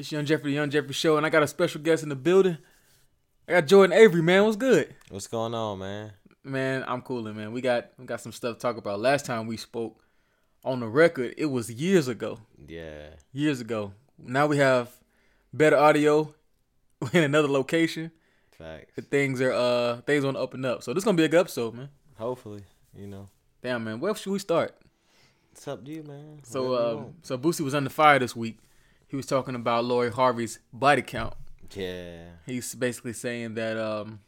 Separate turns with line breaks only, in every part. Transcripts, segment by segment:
It's Young Jeffrey, the Young Jeffrey Show, and I got a special guest in the building. I got Jordan Avery, man. What's good?
What's going on, man?
Man, I'm cooling, man. We got we got some stuff to talk about. Last time we spoke on the record, it was years ago.
Yeah.
Years ago. Now we have better audio in another location.
Facts.
Things are uh things on the up and up. So this gonna be a good episode, man.
Hopefully, you know.
Damn, man. Where should we start?
It's up to you, man.
So
Whatever you
um, so Boosie was under fire this week. He was talking about Lori Harvey's body count.
yeah.
He's basically saying that um,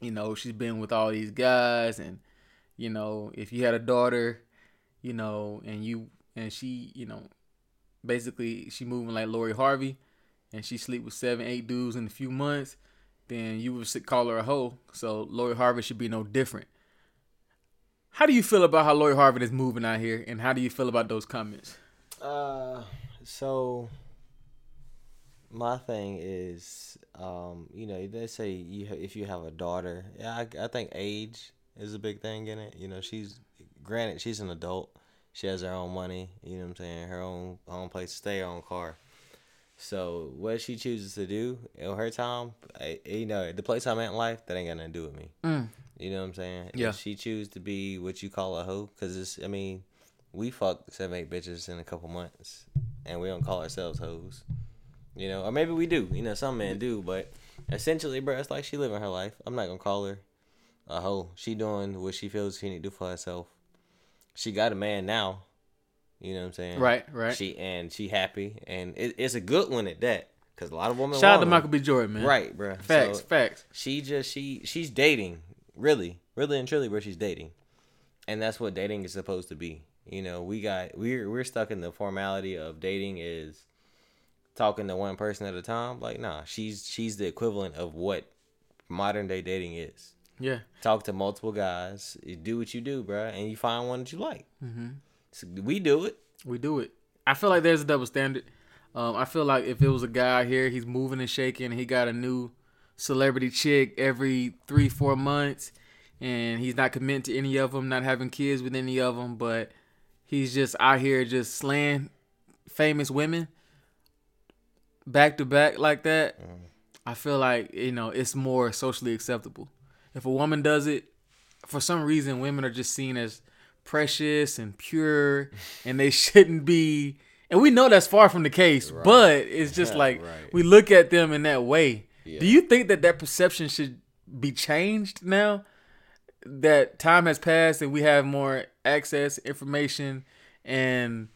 you know, she's been with all these guys, and you know, if you had a daughter, you know, and you and she, you know, basically she moving like Lori Harvey, and she sleep with seven, eight dudes in a few months, then you would call her a hoe. So Lori Harvey should be no different. How do you feel about how Lori Harvey is moving out here, and how do you feel about those comments?
Uh, so my thing is, um, you know, they say you if you have a daughter, yeah, I, I think age is a big thing in it. You know, she's granted she's an adult, she has her own money. You know what I'm saying? Her own own place to stay, her own car. So what she chooses to do in her time, I, you know, the place I'm at in life, that ain't got nothing to do with me.
Mm.
You know what I'm saying?
Yeah.
If she choose to be what you call a hoe, because it's, I mean, we fuck seven, eight bitches in a couple months, and we don't call ourselves hoes. You know, or maybe we do. You know, some men do, but essentially, bro, it's like she living her life. I'm not gonna call her a hoe. She doing what she feels she need to do for herself. She got a man now. You know what I'm saying?
Right, right.
She and she happy, and it, it's a good one at that. Cause a lot of women
Shout out to. Michael B. Jordan, man.
Right, bro.
Facts,
So,
facts.
she just she she's dating really really and truly where she's dating and that's what dating is supposed to be you know we got we're we're stuck in the formality of dating is talking to one person at a time like nah she's she's the equivalent of what modern day dating is
Yeah.
talk to multiple guys you do what you do bruh, and you find one that you like
Mm-hmm.
so we do it
We do it. I feel like there's a double standard. Um, I feel like if it was a guy here, he's moving and shaking, he got a new celebrity chick every three, four months, and he's not committing to any of them, not having kids with any of them, but he's just out here just slaying famous women back to back like that. I feel like you know it's more socially acceptable. If a woman does it, for some reason, women are just seen as precious and pure, and they shouldn't be. And we know that's far from the case, but it's just like
Right.
we look at them in that way.
Yeah.
Do you think that that perception should be changed now? That time has passed and we have more access, information, and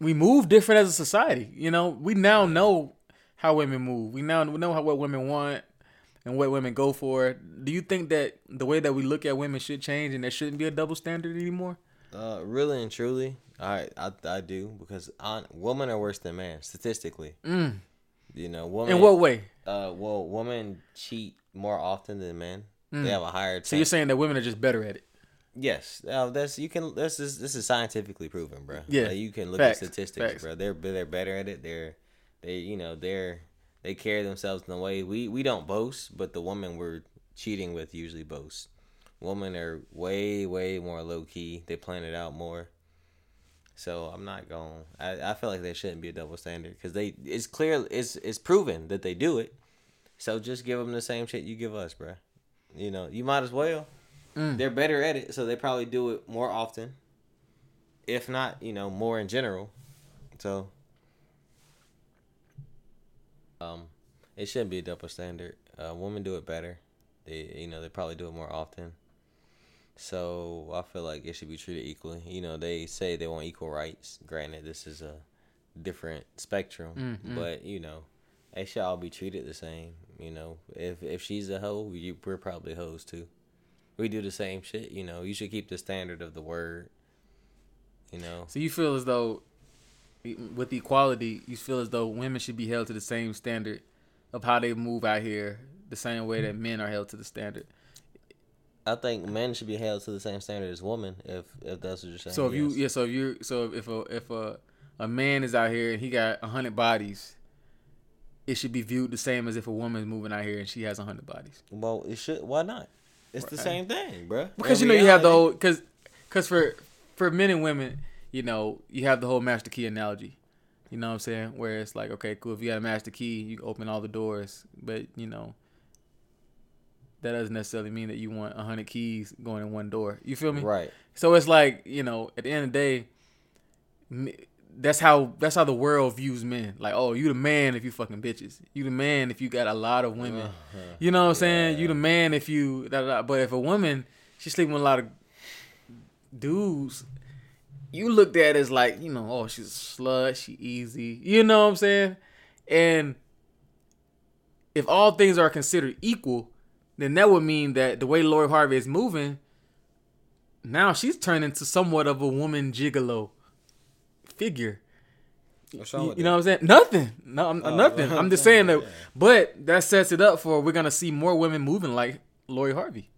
we move different as a society. You know, we now know how women move. We now know how what women want and what women go for. Do you think that the way that we look at women should change and there shouldn't be a double standard anymore?
Uh, really and truly, I I, I do because on, women are worse than men statistically.
Mm.
You know, women.
In what way?
Uh, well, women cheat more often than men.
Mm.
They have a higher.
So you're saying that women are just better at it?
Yes? Uh, that's you can. This is this is scientifically proven, bro.
Yeah.
Like, you can look
Facts.
at statistics,
Facts.
bro. They're they're better at it. They're they you know they're they carry themselves in a way we we don't boast, but the woman we're cheating with usually boast. Women are way way more low key. They plan it out more. So I'm not going. I I feel like there shouldn't be a double standard because they it's clear it's it's proven that they do it. So just give them the same shit you give us, bro. You know, you might as well.
Mm.
They're better at it, so they probably do it more often. If not, you know, more in general. So, um, it shouldn't be a double standard. Uh, women do it better. They, you know, they probably do it more often. So I feel like it should be treated equally. You know, they say they want equal rights. Granted, this is a different spectrum,
Mhm.
but you know, they should all be treated the same. You know, if if she's a hoe, you, we're probably hoes too. We do the same shit. You know, you should keep the standard of the word. You know,
So you feel as though, with equality, you feel as though women should be held to the same standard of how they move out here, the same way that men are held to the standard.
I think men should be held to the same standard as women. If if that's what you're saying.
So if you
yes.
yeah, so if you so if a if a a man is out here and he got a hundred bodies, it should be viewed the same as if a woman's moving out here and she has a hundred bodies.
well, it should. Why not? It's the same thing, bruh.
Because you know you have the whole because because for for men and women, you know you have the whole master key analogy. You know what I'm saying? Where it's like, okay, cool. If you got a master key, you open all the doors. But you know, that doesn't necessarily mean that you want hundred keys going in one door. You feel me?
Right.
So it's like you know, at the end of the day, that's how that's how the world views men. Like, oh, you the man if you fucking bitches. You the man if you got a lot of women. Uh-huh. You know what I'm saying? You the man if you. Da, da. But if a woman she's sleeping with a lot of dudes, you looked at as like you know, oh, she's a slut. She easy. You know what I'm saying? And if all things are considered equal, then that would mean that the way Lori Harvey is moving, now she's turned into somewhat of a woman gigolo figure. You, know what I'm saying? Nothing. No, I'm,
Oh,
nothing. I'm just saying that. But that sets it up for we're gonna see more women moving like Lori Harvey.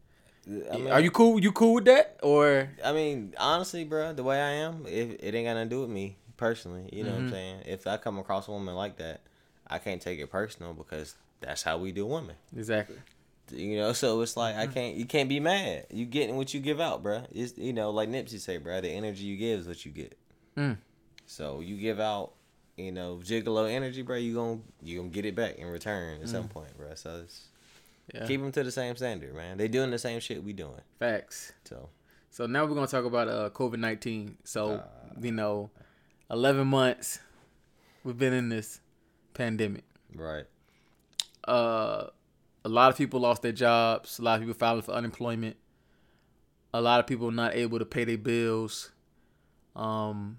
I mean,
Are you cool? You cool with that? Or
I mean, honestly, bro, the way I am, it, it ain't got nothing to do with me personally. You know what I'm
Mhm.
saying? If I come across a woman like that, I can't take it personal because that's how we do women.
exactly?
You know, so it's like I can't. You can't be mad. You getting what you give out, bro. It's you know, like Nipsey say, bro. The energy you give is what you get.
Mm.
So you give out, you know, gigolo energy, bro. You gon' you gonna get it back in return at some point, bro. So it's,
Yeah.
keep them to the same standard, man. They doing the same shit we doing.
Facts.
So
So now we're gonna talk about uh COVID nineteen. So
Uh.
you know, eleven months we've been in this pandemic.
right,
uh, a lot of people lost their jobs. A lot of people filing for unemployment. A lot of people not able to pay their bills. Um,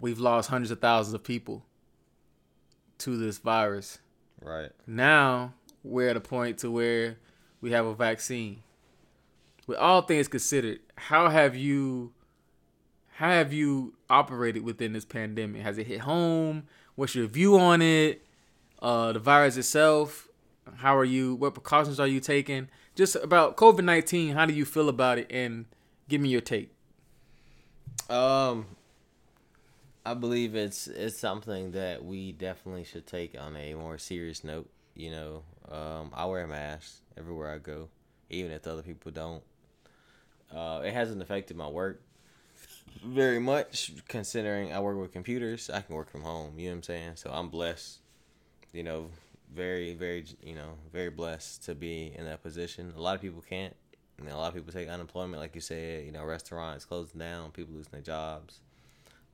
we've lost hundreds of thousands of people to this virus.
right.
Now we're at a point to where we have a vaccine. With all things considered, how have you how have you operated within this pandemic? Has it hit home? What's your view on it? Uh, the virus itself. How are you? What precautions are you taking? Just about COVID nineteen. How do you feel about it? And give me your take.
Um, I believe it's it's something that we definitely should take on a more serious note. You know, um, I wear a mask everywhere I go, even if the other people don't. Uh, it hasn't affected my work very much, considering I work with computers. I can work from home. You know what I'm saying? So I'm blessed. You know, very very you know very blessed to be in that position. A lot of people can't. A lot of people take unemployment, like you said. You know, restaurants closing down, people losing their jobs.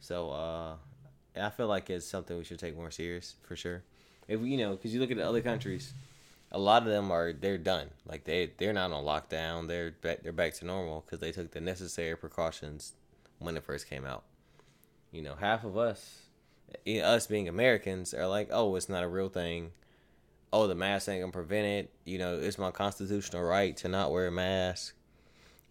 So uh, I feel like it's something we should take more serious for sure. If we, you know, because you look at the other countries, a lot of them are they're done. Like they they're not on lockdown. They're back, they're back to normal because they took the necessary precautions when it first came out. You know, half of us, us being Americans, are like, oh, it's not a real thing oh, the mask ain't gonna prevent it. You know, it's my constitutional right to not wear a mask.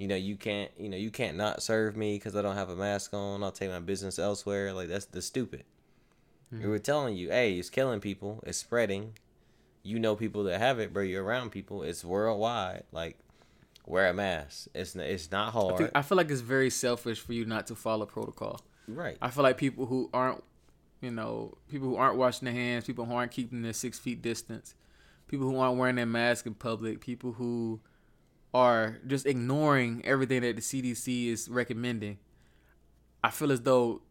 You know, you can't, you know, you can't not serve me because I don't have a mask on. I'll take my business elsewhere. Like that's the stupid. We were telling you, hey, it's killing people. It's spreading. You know people that have it, bro. You're around people. It's worldwide. Like, wear a mask. It's it's not
I,
hard.
I feel like it's very selfish for you not to follow protocol.
right.
I feel like people who aren't, you know, people who aren't washing their hands, people who aren't keeping their six feet distance, people who aren't wearing their mask in public, people who are just ignoring everything that the CDC is recommending. I feel as though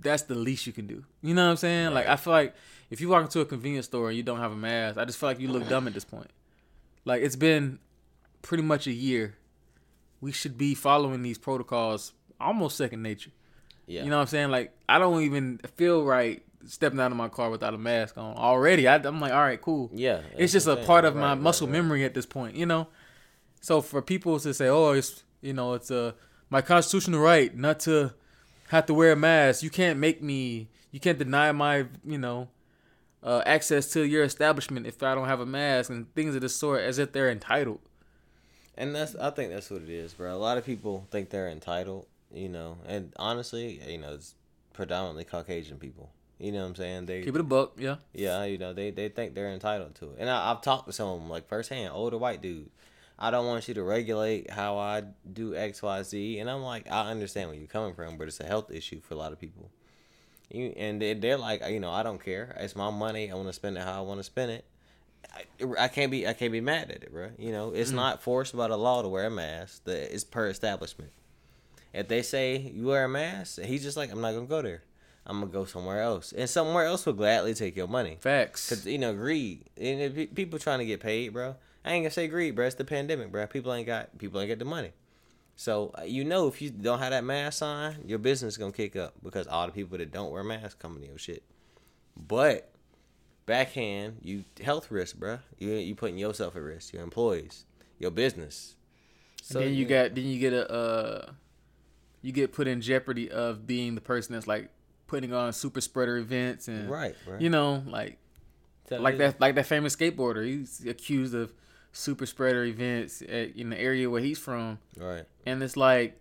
that's the least you can do. You know what I'm saying? Like I feel like if you walk into a convenience store and you don't have a mask, I just feel like you look dumb at this point. Like it's been pretty much a year. We should be following these protocols almost second nature.
Yeah.
You know what I'm saying? Like I don't even feel right stepping out of my car without a mask on. Already, I, I'm like, all right, cool.
Yeah.
It's just a part of my
Right, right,
muscle
right.
memory at this point, you know. So for people to say, "Oh, it's you know, it's a my constitutional right not to have to wear a mask," you can't make me, you can't deny my, you know, uh, access to your establishment if I don't have a mask and things of this sort, as if they're entitled.
And that's I think that's what it is, bro. A lot of people think they're entitled, you know, and honestly, you know, it's predominantly Caucasian people. You know what I'm saying? They
Keep it a buck, yeah.
yeah, you know, they they think they're entitled to it. And I, I've talked to some of them like firsthand, older white dude. I don't want you to regulate how I do X, Y, Z. And I'm like, I understand where you're coming from, but it's a health issue for a lot of people. You, and they, they're like, you know, I don't care. It's my money. I want to spend it how I want to spend it. I, I can't be I can't be mad at it, bro. You know, it's mm. not forced by the law to wear a mask. The, it's per establishment. If they say you wear a mask, he's just like, I'm not gonna go there. I'm gonna go somewhere else, and somewhere else will gladly take your money.
Facts.
Cause you know greed, and if people trying to get paid, bro. I ain't gonna say greed, bro. It's the pandemic, bro. People ain't got people ain't got the money. So uh, you know if you don't have that mask on, your business gonna kick up because all the people that don't wear masks coming to your shit. But backhand, you health risk, bro. You you putting yourself at risk, your employees, your business.
So then you got then you get a uh, you get put in jeopardy of being the person that's like putting on super spreader events and
right, right.
you know like like that like that famous skateboarder. He's accused of super spreader events at, in the area where he's from.
Right.
And it's like,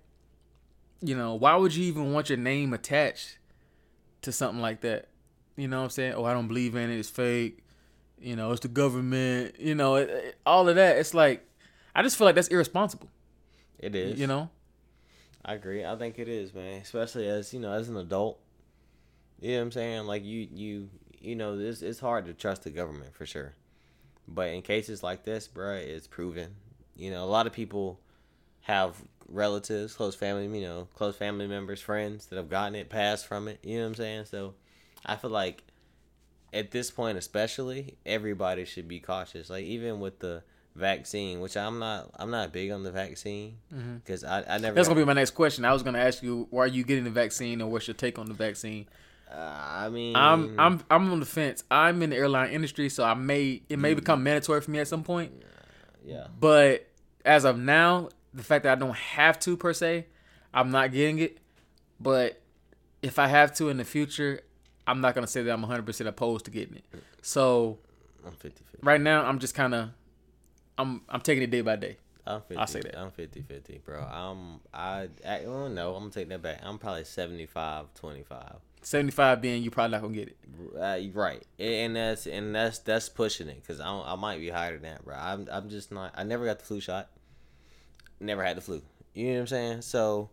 you know, why would you even want your name attached to something like that? You know what I'm saying? Oh, I don't believe in it. It's fake. You know, it's the government. You know, it, it, all of that. It's like, I just feel like that's irresponsible.
It is.
You know.
I agree. I think it is, man. Especially as you know, as an adult. You know what I'm saying? Like you, you, you know, this it's hard to trust the government for sure. But in cases like this, bruh, it's proven. You know, a lot of people have relatives, close family, you know, close family members, friends that have gotten it, passed from it. You know what I'm saying? So I feel like at this point, especially, everybody should be cautious. Like even with the vaccine, which I'm not, I'm not big on the vaccine mm-hmm. because I, I never.
That's gonna be my next question. I was gonna ask you, why are you getting the vaccine, and what's your take on the vaccine?
Uh, I mean,
I'm I'm I'm on the fence. I'm in the airline industry, so I may it may become mandatory for me at some point.
yeah.
But as of now, the fact that I don't have to per se, I'm not getting it. But if I have to in the future, I'm not gonna say that I'm 100 percent opposed to getting it. So
I'm 50 50.
right now, I'm just kind of I'm I'm taking it day by day.
I'm 50.
I'll say that.
I'm 50 50, bro. I'm, I, I don't know. I'm gonna take that back. I'm probably 75 25.
75 being you probably not gonna get it.
Uh, right, and that's and that's that's pushing it because I I might be higher than that, bro. I'm I'm just not. I never got the flu shot. Never had the flu. You know what I'm saying? So,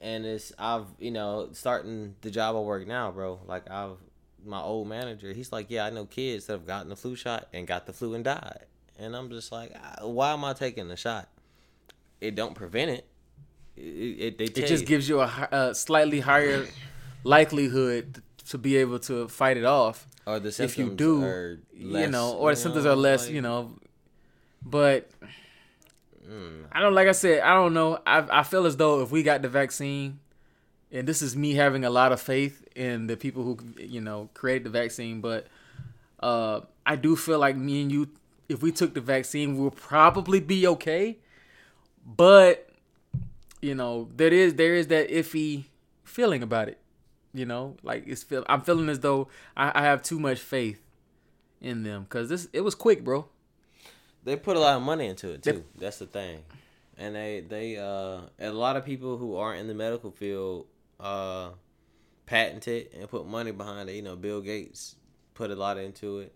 and it's I've you know starting the job I work now, bro. Like I've my old manager. He's like, yeah, I know kids that have gotten the flu shot and got the flu and died, and I'm just like, uh, why am I taking the shot? It don't prevent it. It, it, they
It just
you-
gives you a, a slightly higher likelihood to be able to fight it off.
or the
if
symptoms
you do,
are
you know, or the symptoms are less,
like-
you know. But
Mm.
I don't like I said, I don't know. I I feel as though if we got the vaccine, and this is me having a lot of faith in the people who you know create the vaccine, but uh, I do feel like me and you, if we took the vaccine, we'll probably be okay. But you know, there is there is that iffy feeling about it. You know, like it's feel I'm feeling as though I, I have too much faith in them because this it was quick, bro.
They put a lot of money into it
They-
too. That's the thing, and they they uh a lot of people who aren't in the medical field uh patent it and put money behind it. You know, Bill Gates put a lot into it.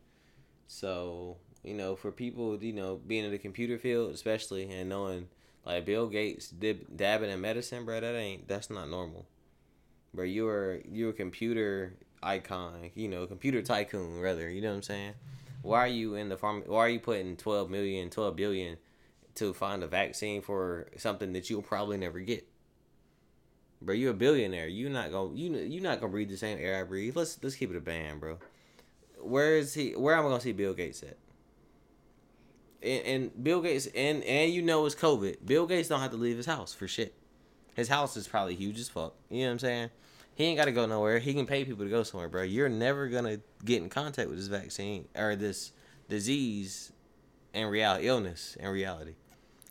So you know, for people you know being in the computer field, especially and knowing like Bill Gates dib, dabbing in medicine, bro, that ain't that's not normal. Bro, you are you a computer icon, you know, computer tycoon rather. You know what I'm saying? Why are you in the farm? Why are you putting 12 million, 12 billion to find a vaccine for something that you'll probably never get? Bro, you're a billionaire. You're not gonna you you not gonna breathe the same air I breathe. Let's let's keep it a band, bro. Where is he? Where am I gonna see Bill Gates at? And, and Bill Gates and and you know it's COVID. Bill Gates don't have to leave his house for shit. His house is probably huge as fuck. You know what I'm saying? He ain't got to go nowhere. He can pay people to go somewhere, bro. You're never gonna get in contact with this vaccine or this disease and reality, illness and reality.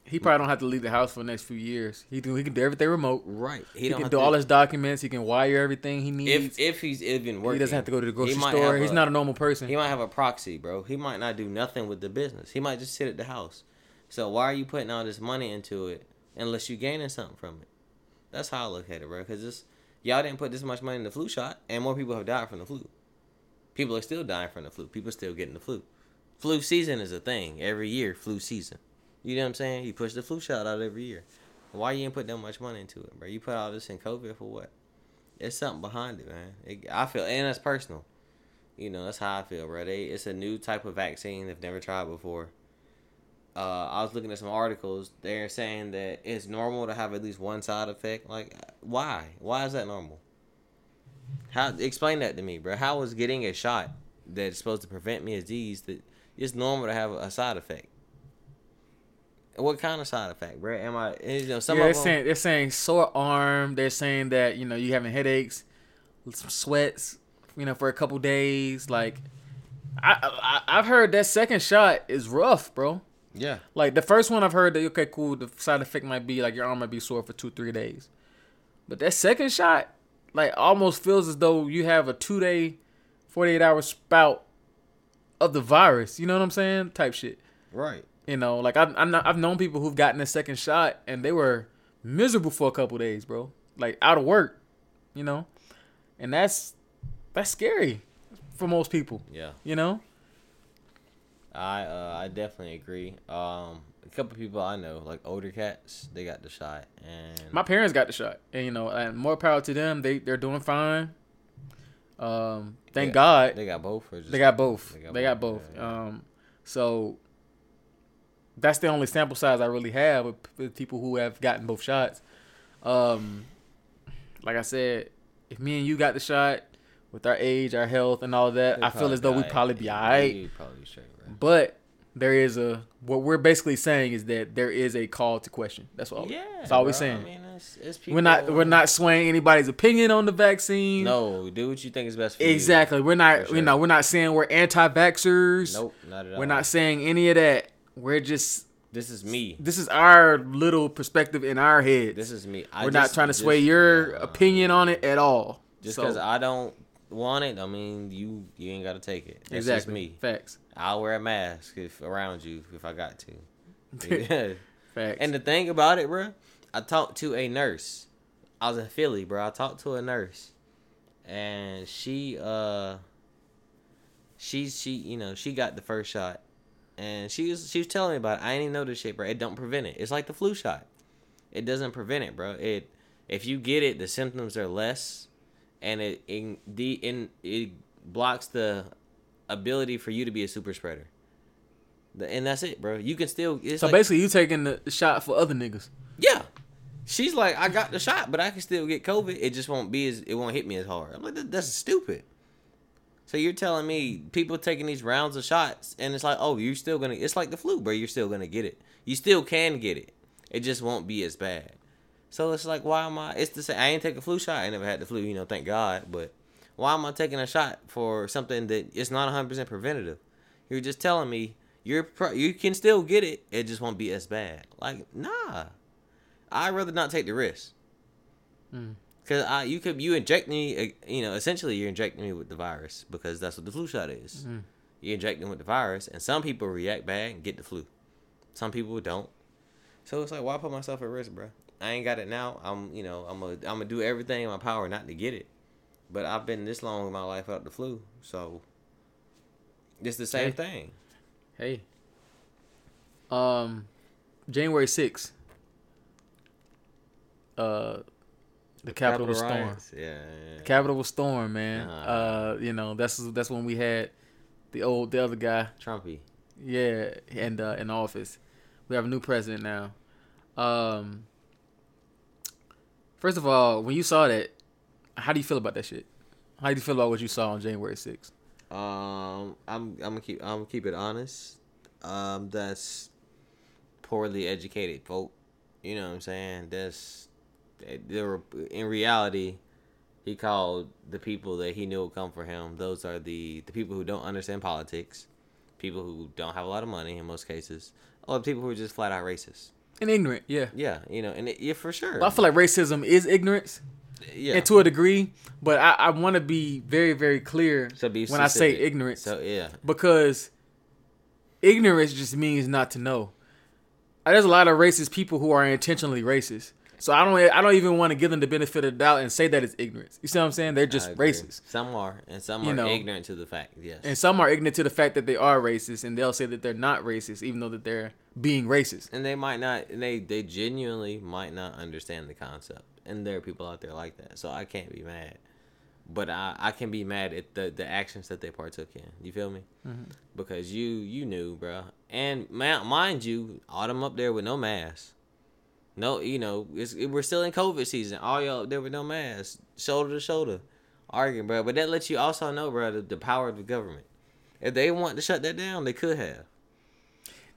He probably don't have to leave the house for the next few years. He can he can do everything remote.
Right.
He, can do
to-
all his documents. He can wire everything he needs.
If if he's even working,
he doesn't have to go to the grocery
he
store. He's
a-
not a normal person.
He might have a proxy, bro. He might not do nothing with the business. He might just sit at the house. So why are you putting all this money into it unless you're gaining something from it? That's how I look at it, bro. Because this y'all didn't put this much money in the flu shot, and more people have died from the flu. People are still dying from the flu. People are still getting the flu. Flu season is a thing every year. Flu season. You know what I'm saying? You push the flu shot out every year. Why you ain't put that much money into it, bro? You put all this in COVID for what? There's something behind it, man. It, I feel, and that's personal. You know, that's how I feel, bro. They, it's a new type of vaccine they've never tried before. Uh, I was looking at some articles. They're saying that it's normal to have at least one side effect. Like, why? Why is that normal? How explain that to me, bro? How is getting a shot that's supposed to prevent me disease that it's normal to have a side effect? What kind of side effect, bro? Am I? You know, some
yeah, they're
them.
saying they're saying sore arm. They're saying that you know you having headaches, some sweats, you know, for a couple days. Like, I, I I've heard that second shot is rough, bro.
Yeah,
Like the first one, I've heard that okay, cool. The side effect might be like your arm might be sore for two, three days, but that second shot, like, almost feels as though you have a two day, forty eight hour spout of the virus. You know what I'm saying? Type shit.
right.
You know, like I've I'm not, I've known people who've gotten a second shot and they were miserable for a couple days, bro. Like out of work, you know, and that's that's scary for most people.
Yeah,
You know,
I uh, I definitely agree. Um, a couple people I know, like older cats, they got the shot, and
my parents got the shot, and you know, and more power to them. They they're doing fine. Um, thank God
they got both. Or just
they got both.
They got
They got
both,
both.
yeah, yeah.
Um, so that's the only sample size I really have with, people who have gotten both shots. Um, like I said, if me and you got the shot with our age, our health, and all that,
They
I feel as though we
alright.
probably be alright.
Probably straight, right?
But there is a what we're basically saying is that there is a call to question. That's all.
Yeah,
that's all we're saying.
I mean, it's, it's
we're not we're not swaying anybody's opinion on the vaccine.
No, do what you think is best for you.
Exactly. We're not
For
you know, we're not saying we're anti-vaxxers.
Nope, not at all.
We're not saying any of that. We're just
This is me.
this is our little perspective in our head.
This is me. I
we're not trying to
just-
sway your
yeah,
opinion on it at all.
Just
So-
because I don't want it, I mean, you you ain't got to take it. That's
exactly
just me.
facts.
I'll wear a mask if around you if I got to.
Facts.
and the thing about it, bro, I talked to a nurse. I was in Philly, bro. I talked to a nurse, and she uh, she she you know she got the first shot, and she was she was telling me about it. I ain't even know this shit, bro. It don't prevent it. It's like the flu shot. It doesn't prevent it, bro. It if you get it, the symptoms are less, and it in the in it blocks the ability for you to be a super spreader. The- And that's it, bro. You can still. It's
so
like,
basically, you taking the shot for other niggas.
yeah. She's like, I got the shot, but I can still get COVID. It just won't be as it won't hit me as hard. I'm like, that, that's stupid. So you're telling me people taking these rounds of shots, and it's like, oh, you're still gonna. It's like the flu, bro. You're still gonna get it. You still can get it. It just won't be as bad. So it's like, why am I? It's the same. I ain't take a flu shot. I never had the flu, you know. Thank God. But why am I taking a shot for something that it's not 100 percent preventative? You're just telling me you're pro- you can still get it. It just won't be as bad. Like, nah. I'd rather not take the risk.
Mm.
Cause I, you could, you inject me, uh, you know, essentially you're injecting me with the virus because that's what the flu shot is.
Mm.
You're injecting with the virus, and some people react bad and get the flu. Some people don't. So it's like, why put myself at risk, bro? I ain't got it now. I'm, you know, I'm gonna, I'm gonna do everything in my power not to get it. But I've been this long in my life without the flu, so it's the same
Hey.
thing.
Hey. Um, January sixth. Uh, the Capitol was
riots, Yeah, yeah, yeah.
Capitol was storm, man. Uh, you know that's that's when we had the old the other guy,
Trumpy.
yeah, and uh, in office. We have a new president now. Um, first of all, when you saw that, how do you feel about that shit? How do you feel about what you saw on January sixth?
Um, I'm I'm gonna keep I'm gonna keep it honest. Um, that's poorly educated folk. You know what I'm saying? That's there were in reality, he called the people that he knew would come for him. Those are the the people who don't understand politics, people who don't have a lot of money in most cases, or people who are just flat out racist.
And ignorant, yeah.
Yeah, you know, and it, yeah, for sure.
But I feel like racism is ignorance,
yeah.
and to a degree. But I, I want to be very, very clear
so be
when I say ignorance,
So yeah,
because ignorance just means not to know. There's a lot of racist people who are intentionally racist. So I don't I don't even want to give them the benefit of the doubt and say that it's ignorance. You see what I'm saying? They're just racist.
Some are, and some
You
are
know.
ignorant to the fact. Yes.
And some are ignorant to the fact that they are racist and they'll say that they're not racist even though that they're being racist.
and they might not and they they genuinely might not understand the concept and there are people out there like that so i can't be mad but i i can be mad at the the actions that they partook in you feel me
Mhm.
because you you knew bro and mind you all them up there with no mask no you know it's, it, we're still in covid season all y'all there with no mask shoulder to shoulder arguing, bro. But that lets you also know, bro, the, the power of the government. If they want to shut that down, they could have.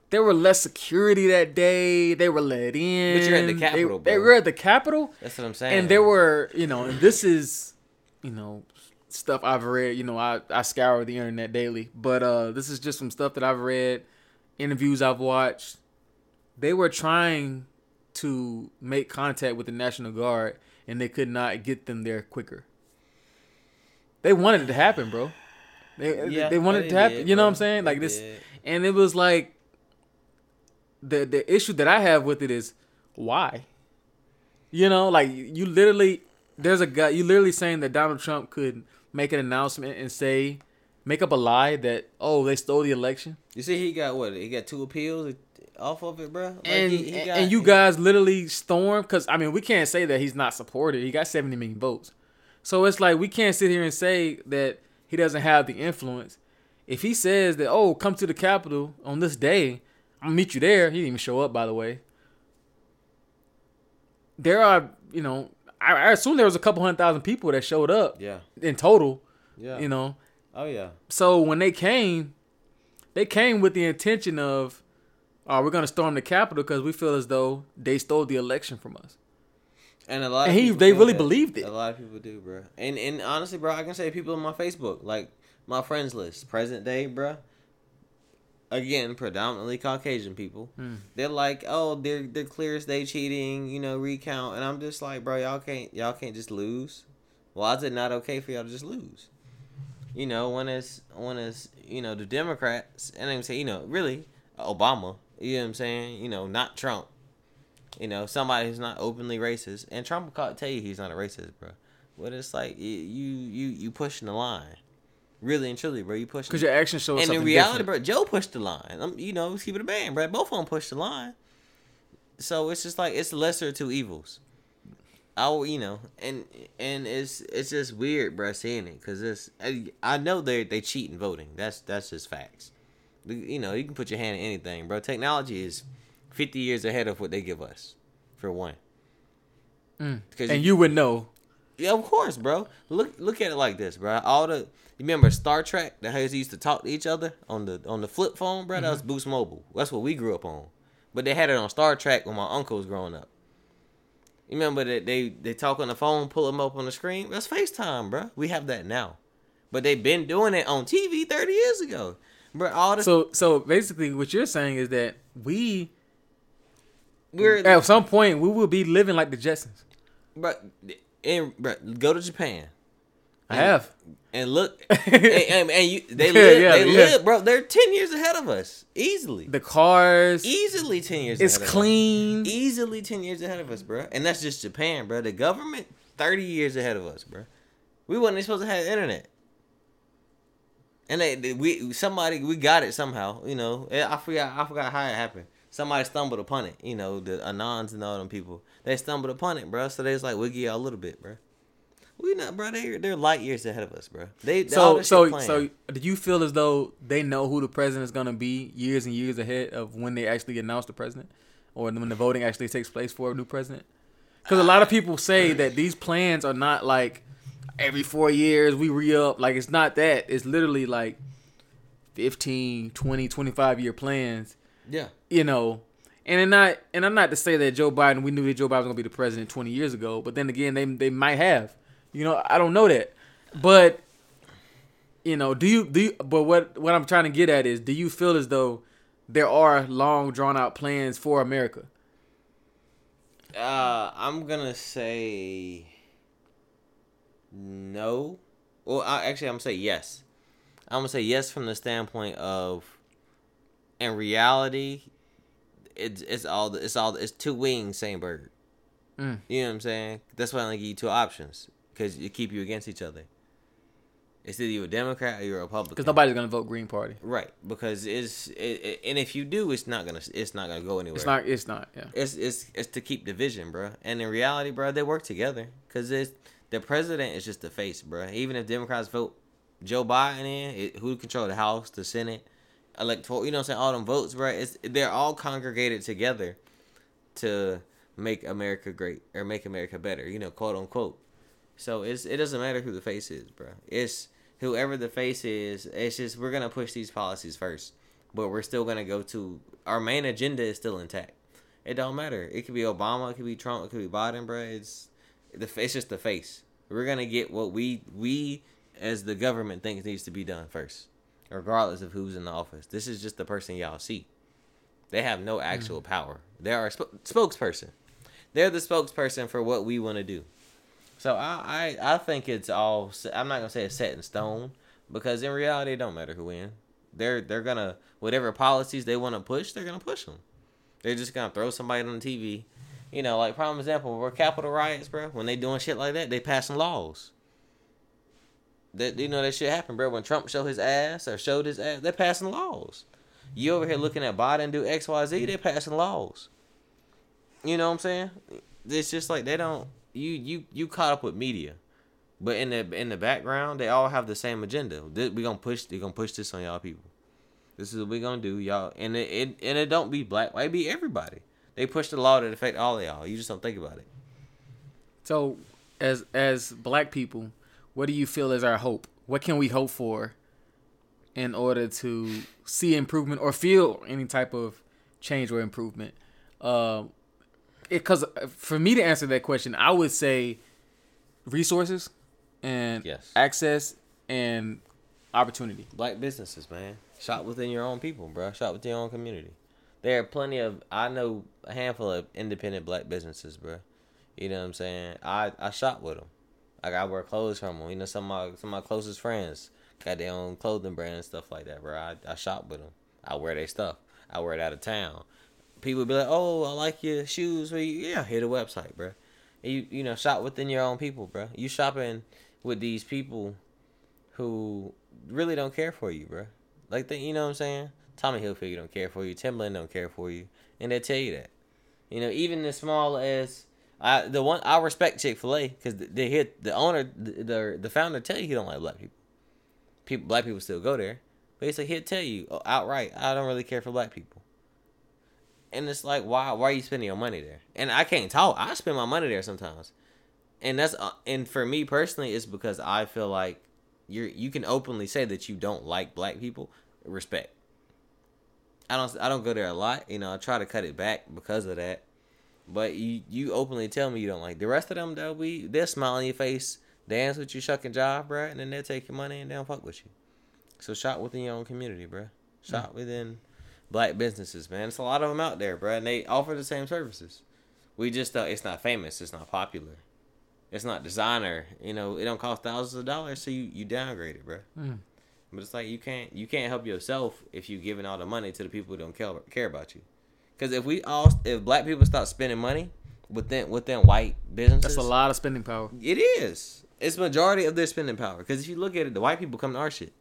There were less security that day. They were let in.
But you're at the Capitol,
They, they were at the Capitol,
That's what I'm saying.
and there were, you know, and this is, you know, stuff I've read. You know, I I scour the internet daily, but uh, this is just some stuff that I've read, interviews I've watched. They were trying to make contact with the National Guard, and they could not get them there quicker. They wanted it to happen, bro. They
Yeah,
they wanted it to happen.
did,
you know
bro.
what I'm saying? Like
They
this,
did.
and it was like the the issue that I have with it is why. You know, like you literally there's a guy you literally saying that Donald Trump could make an announcement and say make up a lie that oh they stole the election
You see, he got what? He got two appeals off of it, bro. Like,
and
he- he got-
and you guys literally storm because I mean we can't say that he's not supported. He got 70 million votes, so it's like we can't sit here and say that he doesn't have the influence. If he says that oh come to the Capitol on this day, I'm gonna meet you there. He didn't even show up by the way. There are you know I, I assume there was a couple hundred thousand people that showed up
Yeah,
in total.
yeah.
You know,
Oh yeah.
so when they came, they came with the intention of, "Oh, we're gonna storm the Capitol because we feel as though they stole the election from us."
And a lot.
And
of
he-
people
they really
that.
believed it.
A lot of people do, bro. And and honestly, bro, I can say people on my Facebook, like my friends list, present day, bro. Again, predominantly Caucasian people.
Hmm.
They're like, oh, they're they're clear as day cheating, you know, recount, and I'm just like, bro, y'all can't y'all can't just lose. Why is it not okay for y'all to just lose? You know, when it's when it's you know the Democrats, and I'm saying, you know, really Obama. You know what I'm saying? You know, not Trump. You know, somebody who's not openly racist, and Trump will call- tell you he's not a racist, bro. But it's like you you you, pushing the line, really and truly, bro. You pushing.
Because your actions show
and in reality,
different.
bro, Joe pushed the line. Um, you know, keep it a band, bro. Both of them pushed the line. So it's just like it's lesser of two evils. I will, you know, and and it's it's just weird, bro, seeing it because it's I, I know they they cheat in voting. That's that's just facts. You know, you can put your hand in anything, bro. Technology is fifty years ahead of what they give us, for one.
Mm.
Because
And you would know.
yeah, of course, bro. Look look at it like this, bro. All the you remember Star Trek, the how they used to talk to each other on the on the flip phone, bro. That was Boost Mobile. That's what we grew up on. But they had it on Star Trek when my uncle was growing up. You remember that they they talk on the phone, pull them up on the screen. That's FaceTime, bro. We have that now, but they've been doing it on TV thirty years ago, bro. All this
So so basically, what you're saying is that we
we're
at some point we will be living like the Jetsons.
But And bro, go to Japan.
I have.
and look, and, and, and you, they live,
yeah,
they
yeah.
live, bro. They're ten years ahead of us, easily,
The cars.
easily ten years.
It's
ahead of us.
clean.
easily ten years ahead of us, bro. And that's just Japan, bro. The government thirty years ahead of us, bro. We wasn't supposed to have internet, and they, we somebody we got it somehow. You know, Eh, I forgot I forgot how it happened. Somebody stumbled upon it. You know, the Anons and all them people. They stumbled upon it, bro. So they was like, "We'll give y'all a little bit, bro." We not, bro. They they're light years ahead of us, bro. They,
So so so do you feel as though they know who the president is gonna be years and years ahead of when they actually announce the president, or when the voting actually takes place for a new president? Because a lot of people say that these plans are not like every four years we re up. Like it's not that. It's literally like 15, 20, 25 year plans.
yeah,
You know. And I'm not, and I'm not to say that Joe Biden. We knew that Joe Biden was gonna be the president 20 years ago, but then again, they they might have. You know, I don't know that, but you know, do you do? You, but what what I'm trying to get at is, do you feel as though there are long drawn out plans for America?
Uh, I'm gonna say no. Well, I, actually, I'm gonna say yes. I'm gonna say yes from the standpoint of, in reality, it's it's all it's all it's two wings, same bird.
Mm.
You know what I'm saying? That's why I only give you two options because it keep you against each other. It's either you're a Democrat or you're a Republican.
Because nobody's gonna vote Green Party.
right? Because it's it, it, and if you do, it's not gonna it's not gonna go anywhere.
It's not. It's not. Yeah.
It's it's it's to keep division, bro. And in reality, bro, they work together because it's the president is just the face, bro. Even if Democrats vote Joe Biden in, it, who control the House, the Senate, electoral, you know, what I'm saying all them votes, bro. It's they're all congregated together to make America great or make America better, you know, quote unquote. So it's it doesn't matter who the face is, bro. It's whoever the face is. It's just we're gonna push these policies first, but we're still gonna go to our main agenda is still intact. It don't matter. It could be Obama, it could be Trump, it could be Biden, bro. It's the it's just the face. We're gonna get what we we as the government thinks needs to be done first, regardless of who's in the office. This is just the person y'all see. They have no actual mm. power. They are a sp- spokesperson. They're the spokesperson for what we want to do. So I, I I think it's all. I'm not gonna say it's set in stone because in reality, it don't matter who wins. They're they're gonna whatever policies they want to push, they're gonna push them. They're just gonna throw somebody on the TV. You know, like prime example, where Capitol riots, bro. When they doing shit like that, they passing laws. That you know that shit happen, bro. When Trump showed his ass or showed his ass, they're passing laws. You over here looking at Biden do X Y Z, they're passing laws. You know what I'm saying? It's just like they don't. You you you caught up with media, but in the in the background, they all have the same agenda. We gonna push. They gonna push this on y'all people. This is what we gonna do, y'all. And it, it and it don't be black, white, be everybody. They push the law that affect all of y'all. You just don't think about it.
So, as as black people, what do you feel is our hope? What can we hope for in order to see improvement or feel any type of change or improvement? Um, because for me to answer that question, I would say resources and yes. access and opportunity.
Black businesses, man. Shop within your own people, bro. Shop within your own community. There are plenty of I know a handful of independent black businesses, bro. You know what I'm saying? I I shop with them. Like I wear clothes from them. You know, some of my some of my closest friends got their own clothing brand and stuff like that, bro. I I shop with them. I wear their stuff. I wear it out of town. People be like, "Oh, I like your shoes." Well, yeah, hit a website, bro. You you know shop within your own people, bro. You shopping with these people who really don't care for you, bro. Like the, you know what I'm saying? Tommy Hilfiger don't care for you. Timberland don't care for you, and they tell you that. You know, even as small as I the one I respect Chick Fil A because they hit the owner, the, the the founder tell you he don't like black people. People, black people still go there, but he's like he'll tell you oh, outright, I don't really care for black people. And it's like, why why are you spending your money there? And I can't talk. I spend my money there sometimes, and that's uh, and for me personally, it's because I feel like you're you can openly say that you don't like black people. Respect. I don't I don't go there a lot. You know, I try to cut it back because of that. But you you openly tell me you don't like the rest of them. Though we they'll smile on your face, dance with your shucking job, bro, and then they'll take your money and they'll fuck with you. So shop within your own community, bro. Shop mm. within black businesses, man. It's a lot of them out there, bro, and they offer the same services. We just uh, it's not famous, it's not popular, it's not designer. You know, it don't cost thousands of dollars, so you you downgrade it, bro. Mm. But it's like you can't you can't help yourself if you giving all the money to the people who don't care care about you. Because if we all if black people start spending money within within white businesses,
that's a lot of spending power.
It is. It's majority of their spending power. Because if you look at it, the white people come to our shit.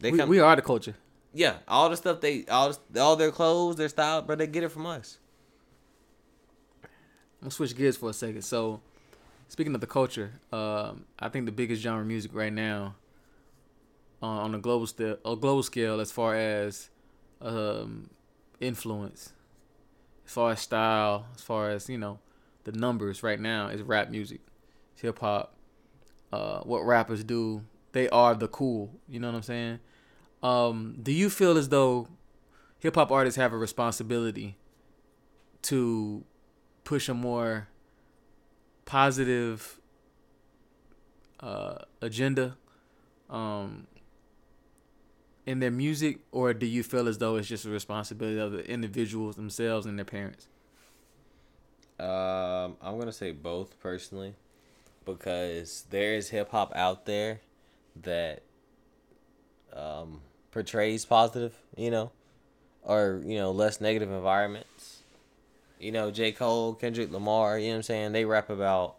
They we, come. We are the culture.
Yeah, all the stuff they all all their clothes, their style, but they get it from us.
I'm gonna switch gears for a second. So, speaking of the culture, um, I think the biggest genre of music right now on a global scale, a global scale as far as um, influence, as far as style, as far as you know, the numbers right now is rap music, hip hop. Uh, what rappers do, they are the cool. You know what I'm saying? Um, do you feel as though hip hop artists have a responsibility to push a more positive uh, agenda um, in their music, or do you feel as though it's just a responsibility of the individuals themselves and their parents?
Um, I'm gonna say both personally, because there is hip hop out there that um, portrays positive, you know, or you know less negative environments. You know, J. Cole, Kendrick Lamar, you know what I'm saying? They rap about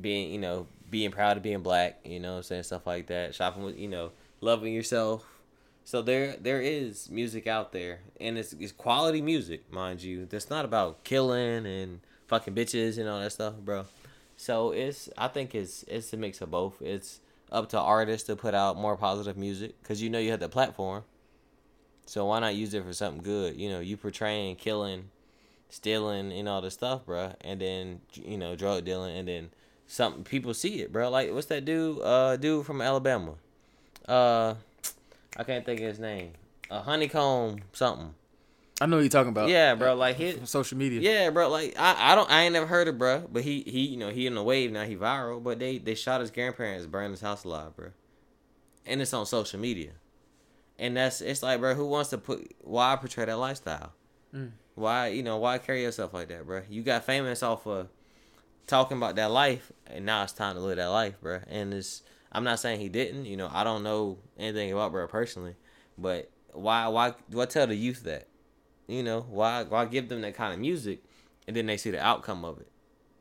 being, you know, being proud of being black, you know what I'm saying, stuff like that. Shopping with, you know, loving yourself. So there there is music out there and it's it's quality music, mind you. That's not about killing and fucking bitches and all that stuff, bro. So it's I think it's it's a mix of both. It's up to artists to put out more positive music cuz you know you have the platform. So why not use it for something good? You know, you portraying killing, stealing and all this stuff, bro, and then you know, drug dealing and then something people see it, bro. Like what's that dude? Uh, dude from Alabama. Uh, I can't think of his name. Uh, Honeykomb something.
I know what you're talking about.
Yeah, bro. Like his
social media.
Yeah, bro. Like I, I don't, I ain't never heard of bro, but he, he, you know, he in the wave now. He viral, but they, they shot his grandparents, burned his house alive, bro. And it's on social media, and that's it's like, bro, who wants to put? Why portray that lifestyle?
Mm.
Why, you know, why carry yourself like that, bro? You got famous off of talking about that life, and now it's time to live that life, bro. And it's, I'm not saying he didn't, you know, I don't know anything about bro personally, but why, why, do I tell the youth that? You know, why why give them that kind of music and then they see the outcome of it.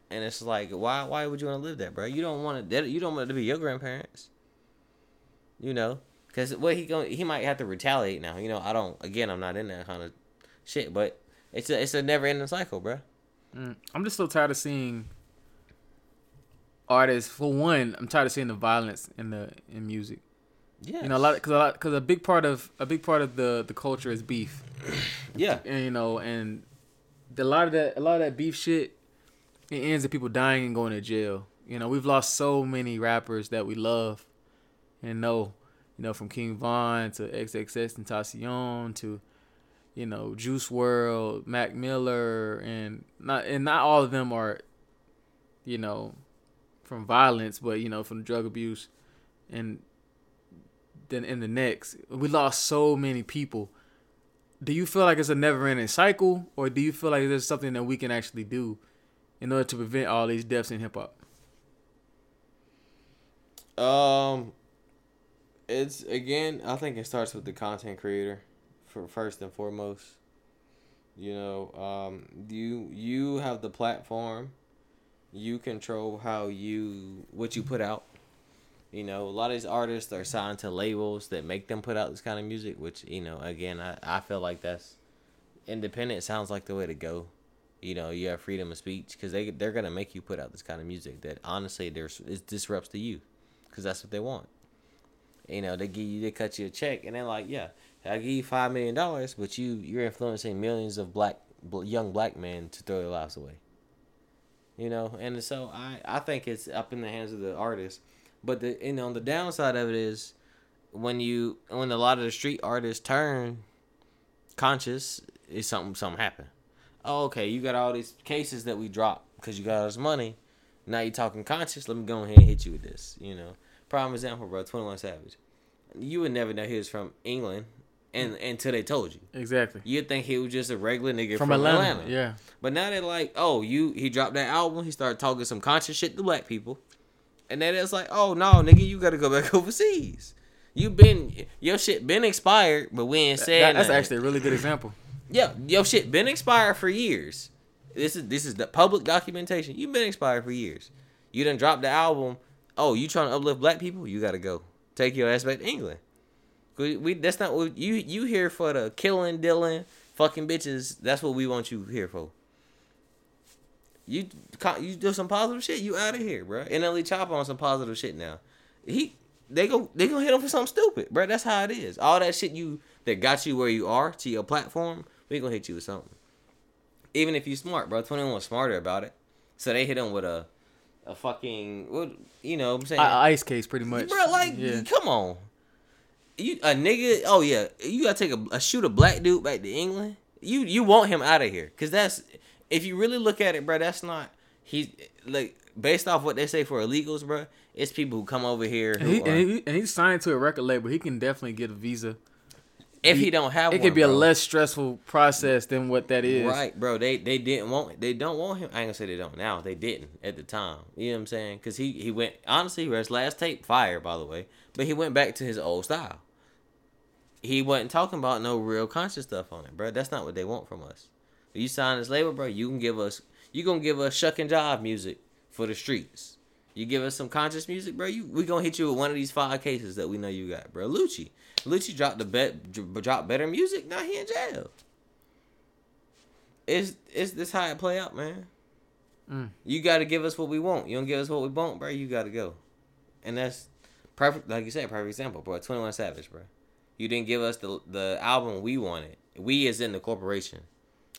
And it's like, why why would you want to live that, bro? You don't want to you don't want it to be your grandparents. You know, cuz what he going he might have to retaliate now. You know, I don't again, I'm not in that kind of shit, but it's a it's a never-ending cycle, bro.
Mm. I'm just so tired of seeing artists. For one, I'm tired of seeing the violence in the in music.
Yeah.
You know, a lot because a lot because a big part of a big part of the the culture is beef.
Yeah.
And you know, and the, a lot of that a lot of that beef shit it ends in people dying and going to jail. You know, we've lost so many rappers that we love and know. You know, from King Von to XXXTentacion to you know Juice WRLD, Mac Miller, and not and not all of them are, you know, from violence, but you know from drug abuse, and then in the next we lost so many people do you feel like it's a never ending cycle or do you feel like there's something that we can actually do in order to prevent all these deaths in hip hop?
Um it's again, I think it starts with the content creator for first and foremost. You know, um you you have the platform. You control how you what you put out. You know, a lot of these artists are signed to labels that make them put out this kind of music, which, you know, again, I, I feel like that's independent sounds like the way to go. You know, you have freedom of speech because they, they're going to make you put out this kind of music that honestly there's, it disrupts the youth because that's what they want. You know, they give you, they cut you a check and they're like, yeah, I give you $5 million, but you, you're influencing millions of black, young black men to throw their lives away. You know, and so I, I think it's up in the hands of the artist but the you know the downside of it is when you when a lot of the street artists turn conscious, is something something happen. Oh, okay, you got all these cases that we dropped because you got all this money. Now you talking conscious. Let me go ahead and hit you with this. You know, prime example, bro. Twenty One Savage. You would never know he was from England, and until they told you.
Exactly.
You'd think he was just a regular nigga from,
From Atlanta,
Atlanta.
yeah.
But now they're like, oh, you he dropped that album. He started talking some conscious shit to black people. And then it's like, oh no, nigga, you gotta go back overseas. You been your shit been expired, but we ain't saying
That- that's
nothing.
actually a really good example.
yeah, your shit been expired for years. This is this is the public documentation. You've been expired for years. You done dropped the album. Oh, you trying to uplift black people? You gotta go. Take your ass back to England. We, we that's not what you you here for the killing, dealing, fucking bitches. That's what we want you here for. You you do some positive shit. You out of here, bro. NLE Choppa on some positive shit now. He they go they gonna hit him for something stupid, bro. That's how it is. All that shit you that got you where you are to your platform, we gonna hit you with something. Even if you smart, bro. Twenty one was smarter about it, so they hit him with a a fucking what you know. what I'm saying,
I, ice case, pretty much.
bro. Like,
yeah.
come on. You a nigga? Oh yeah, you gotta take a, a shoot a black dude back to England. You you want him out of here? Cause that's if you really look at it, bro. That's not he like based off what they say for illegals, bro. It's people who come over here
And, he,
are,
and, he, and he's signed to a record label. He can definitely get a visa.
if he don't have
It
one,
could be a less stressful process than what that is.
Right, bro. They they didn't want they don't want him. I ain't gonna say they don't now. They didn't at the time. You know what I'm saying? Because he he went honestly his last tape fire by the way, but he went back to his old style. He wasn't talking about no real conscious stuff on it, bro. That's not what they want from us. If you sign this label, bro, you can give us you gonna give us shuck and jive music for the streets. You give us some conscious music, bro. You we gonna hit you with one of these five cases that we know you got, bro. Lucci, Lucci dropped the bet, dropped better music. Now he in jail. It's it's this how it play out, man.
Mm.
You got to give us what we want. You don't give us what we want, bro. You got to go, and that's perfect. Like you said, perfect example, bro. Twenty One Savage, bro. You didn't give us the the album we wanted. We is in the corporation.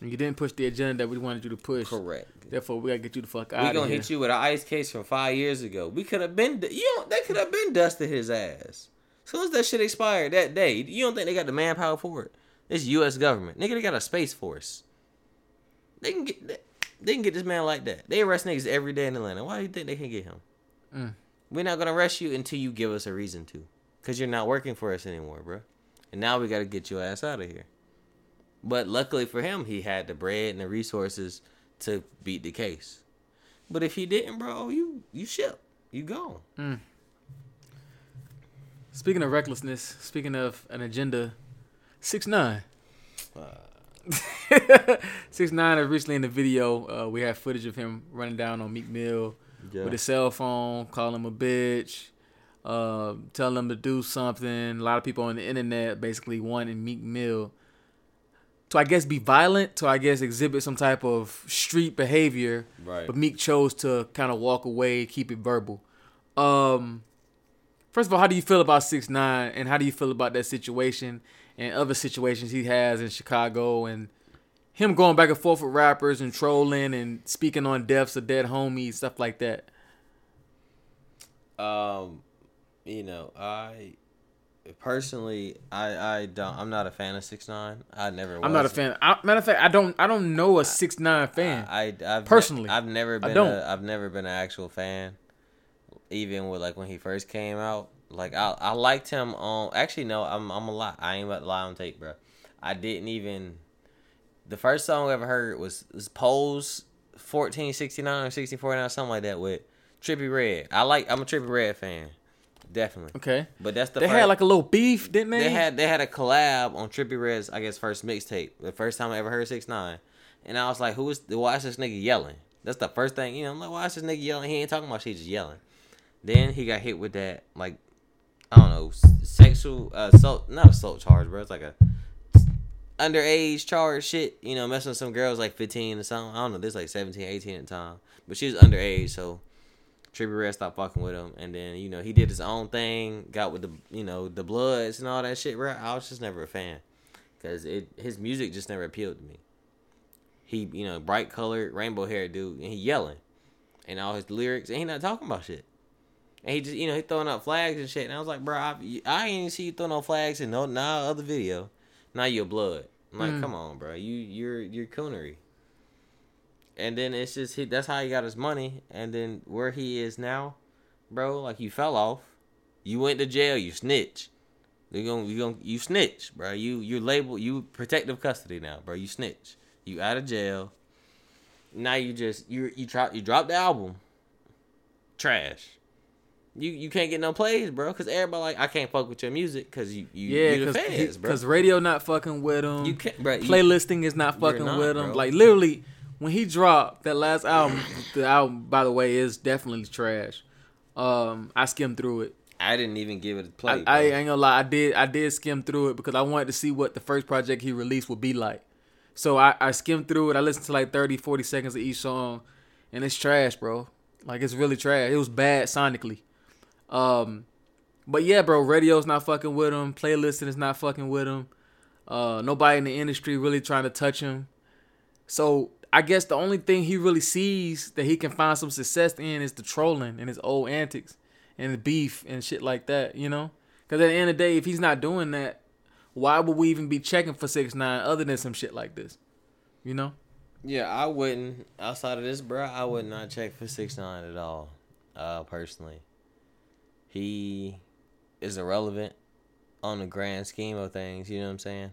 And you didn't push the agenda that we wanted you to push.
Correct.
Therefore, we gotta get you the fuck out
We gonna
here.
hit you with an ice case from five years ago. We could have been, you know, they could have been dusted his ass. As soon as that shit expired that day, you don't think they got the manpower for it? It's U.S. government, nigga. They got a space force. They can get, they can get this man like that. They arrest niggas every day in Atlanta. Why do you think they can get him?
Mm.
We're not gonna arrest you until you give us a reason to, cause you're not working for us anymore, bro. And now we gotta get your ass out of here. But luckily for him, he had the bread and the resources to beat the case. But if he didn't, bro, you you ship. You gone.
Speaking of recklessness, speaking of an agenda, six nine. Six nine is recently in the video. Uh, we have footage of him running down on Meek Mill
Yeah.
with his cell phone, calling him a bitch, uh, telling him to do something. A lot of people on the internet basically wanting Meek Mill to, I guess, be violent, to I guess exhibit some type of street behavior.
Right.
But Meek chose to kind of walk away, keep it verbal. Um, first of all, how do you feel about six nine, and how do you feel about that situation and other situations he has in Chicago, and him going back and forth with rappers and trolling and speaking on deaths of dead homies, stuff like that.
Um, you know, I personally, I I don't. I'm not a fan of six nine. I never. Was.
I'm not a fan. I, matter of fact, I don't. I don't know a six nine fan.
I, I I've
Personally,
I've never been.
I don't.
A, I've never been an actual fan. Even with like when he first came out, like I I liked him on. Actually, no, I'm I'm a lie. I ain't about to lie on tape, bro. I didn't even. The first song I ever heard was was Pose 1469 or 1649 something like that with Trippie Redd. I like. I'm a Trippie Redd fan, definitely.
okay,
But that's the
they
first,
had like a little beef, didn't they?
they had they had a collab on Trippie Redd's I guess first mixtape. The first time I ever heard Six Nine, and I was like, "Who is? Why is this nigga yelling?" That's the first thing you know. I'm like, "Why is this nigga yelling? He ain't talking about shit, just yelling." Then he got hit with that like I don't know sexual uh, assault, not assault charge, bro. It's like a underage charge shit. You know, messing with some girls like 15 or something. I don't know. This like 17, 18 at the time, but she was underage, so Trippie Redd stopped fucking with him, and then you know he did his own thing, got with the you know the Bloods and all that shit. Bro, I was just never a fan because it his music just never appealed to me. He you know bright colored rainbow hair dude, and he yelling, and all his lyrics, and he not talking about shit. And he just you know he throwing up flags and shit, and I was like, bro, I, I ain't even see you throwing no flags in no no other video. Now you're blood. I'm like,
Mm.
come on, bro, you you're you're coonery. And then it's just he, that's how he got his money. And then where he is now, bro, like you fell off. You went to jail. You snitch. You gonna you gonna you snitch, bro. You you label you protective custody now, bro. You snitch. You out of jail. Now you just you you drop you drop the album. Trash. You you can't get no plays, bro, because everybody like I can't fuck with your music because you you
yeah,
you the
because
bro.
radio not fucking with them.
You can't, bro. you-
playlisting is not fucking
not,
with
them.
Like literally, when he dropped that last album, the album by the way is definitely trash. Um, I skimmed through it.
I didn't even give it a play.
I. I ain't gonna lie, I did I did skim through it because I wanted to see what the first project he released would be like. So I, I skimmed through it. I listened to like 30, 40 seconds of each song, and it's trash, bro. Like it's really trash. It was bad sonically. Um, but yeah, bro, radio's not fucking with him. Playlisting is not fucking with him. Uh, nobody in the industry really trying to touch him. So I guess the only thing he really sees that he can find some success in is the trolling and his old antics and the beef and shit like that, you know? Because at the end of the day, if he's not doing that, why would we even be checking for six nine other than some shit like this? You know?
Yeah, I wouldn't. Outside of this, bro, I would not check for six nine at all. Uh, personally, he is irrelevant on the grand scheme of things. You know what I'm saying?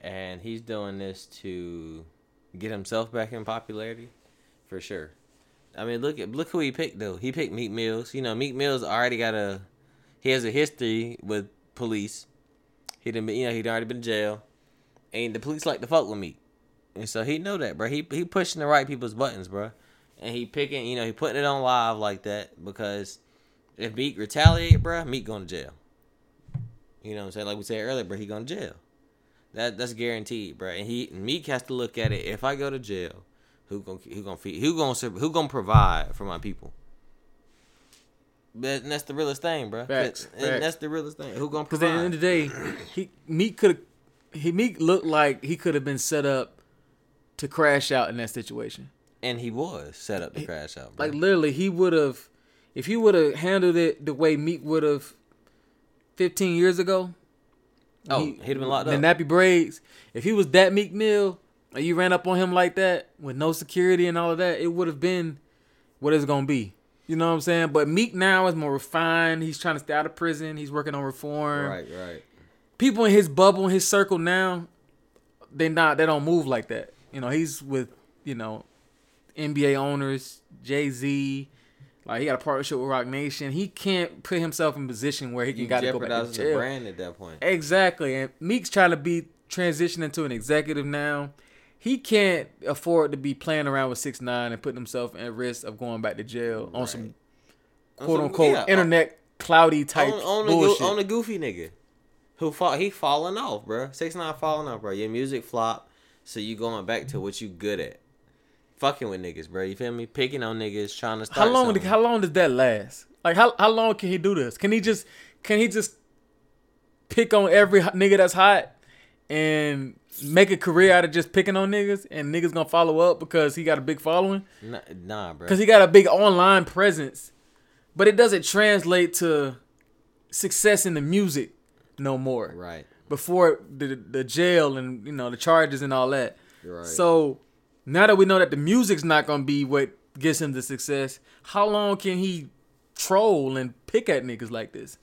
And he's doing this to get himself back in popularity, for sure. I mean, look at look who he picked though. He picked Meek Mills. You know, Meek Mills already got a he has a history with police. He been, you know, he'd already been in jail, and the police like to fuck with Meek. And so he know that, bro. He he pushing the right people's buttons, bro. And he picking, you know, he putting it on live like that because if Meek retaliate, bro, Meek going to jail. You know what I'm saying? Like we said earlier, bro, he going to jail. That that's guaranteed, bro. And he Meek has to look at it. If I go to jail, who gonna who gonna feed? Who gonna who gonna provide for my people? But and that's the realest thing, bro.
Facts,
And
facts.
that's the realest thing. Who gonna
Because at the end of the day, he Meek could he Meek looked like he could have been set up to crash out in that situation.
And he was set up to crash out. Bro.
Like literally, he would have, if he would have handled it the way Meek would have, fifteen years ago.
Oh, he, would have been locked up.
nappy braids. If he was that Meek Mill, and you ran up on him like that with no security and all of that, it would have been what it's gonna be. You know what I'm saying? But Meek now is more refined. He's trying to stay out of prison. He's working on reform.
right, right.
People in his bubble, in his circle now, they not they don't move like that. You know, he's with you know NBA owners, Jay Z. Like he got a partnership with Roc Nation. He can't put himself in a position where he can got to go back to
the
jail.
brand at that point.
Exactly. And Meek's trying to be transitioning to an executive now. He can't afford to be playing around with six nine and putting himself at risk of going back to jail on some
Right. On
quote
some-
unquote
yeah,
internet cloudy type
on, on, the,
bullshit.
go- on the goofy nigga who fall he falling off, bro. Six nine falling off, bro. Your music flop, so you going back to what you good at. Fucking with niggas, bro. You feel me? Picking on niggas, trying to start.
how long?
something.
How long does that last? Like how how long can he do this? Can he just can he just pick on every nigga that's hot and make a career out of just picking on niggas and niggas gonna follow up because he got a big following?
Nah, nah bro.
because he got a big online presence, but it doesn't translate to success in the music no more.
right.
Before the the jail and you know the charges and all that.
Right.
So now that we know that the music's not gonna be what gets him the success, how long can he troll and pick at niggas like this?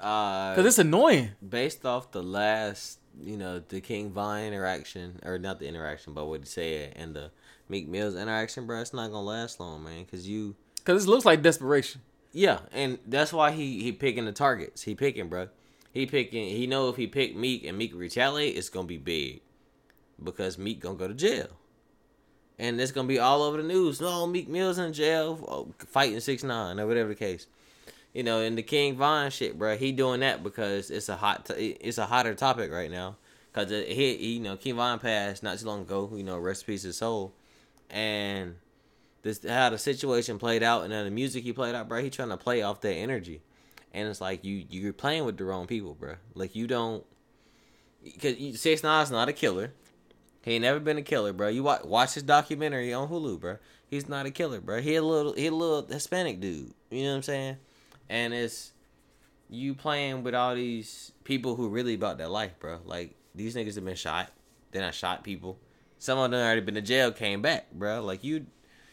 Uh,
Because it's annoying.
based off the last, you know, the King Von interaction, or not the interaction, but what he said, and the Meek Mills interaction, bro, it's not gonna last long, man. Cause you,
Because it looks like desperation.
yeah, and that's why he he picking the targets. He picking, bro. He picking. He know if he pick Meek and Meek retaliate, it's gonna be big, because Meek gonna go to jail, and it's gonna be all over the news. No, Meek Mills in jail, oh, fighting six nine or whatever the case. You know, and the King Von shit, bro. He doing that because it's a hot, t- it's a hotter topic right now. Cause it, he, he, you know, King Von passed not too long ago. You know, rest in peace his soul, and this how the situation played out, and then the music he played out, bro. He trying to play off that energy, and it's like you you're playing with the wrong people, bro. Like you don't, cause Six Nine's not a killer. He ain't never been a killer, bro. You watch, watch his documentary on Hulu, bro. He's not a killer, bro. He a little he a little Hispanic dude. You know what I'm saying? And it's you playing with all these people who really about their life, bro. Like these niggas have been shot. Then I shot people. Some of them already been to jail, came back, bro. Like you,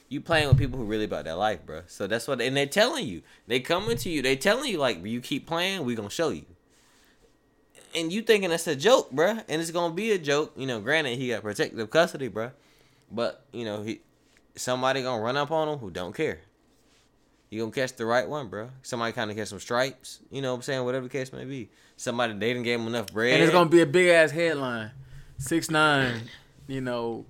you playing with people who really about their life, bro. So that's what, and they're telling you. They coming to you. They telling you like, you keep playing, we gonna show you. And you thinking that's a joke, bro. And it's gonna be a joke. You know, granted he got protective custody, bro. But you know he, somebody gonna run up on him who don't care. You gonna catch the right one, bro. Somebody kind of catch some stripes. You know what I'm saying? Whatever the case may be. Somebody they didn't give him enough bread.
And it's gonna be a big ass headline. Six nine, you know,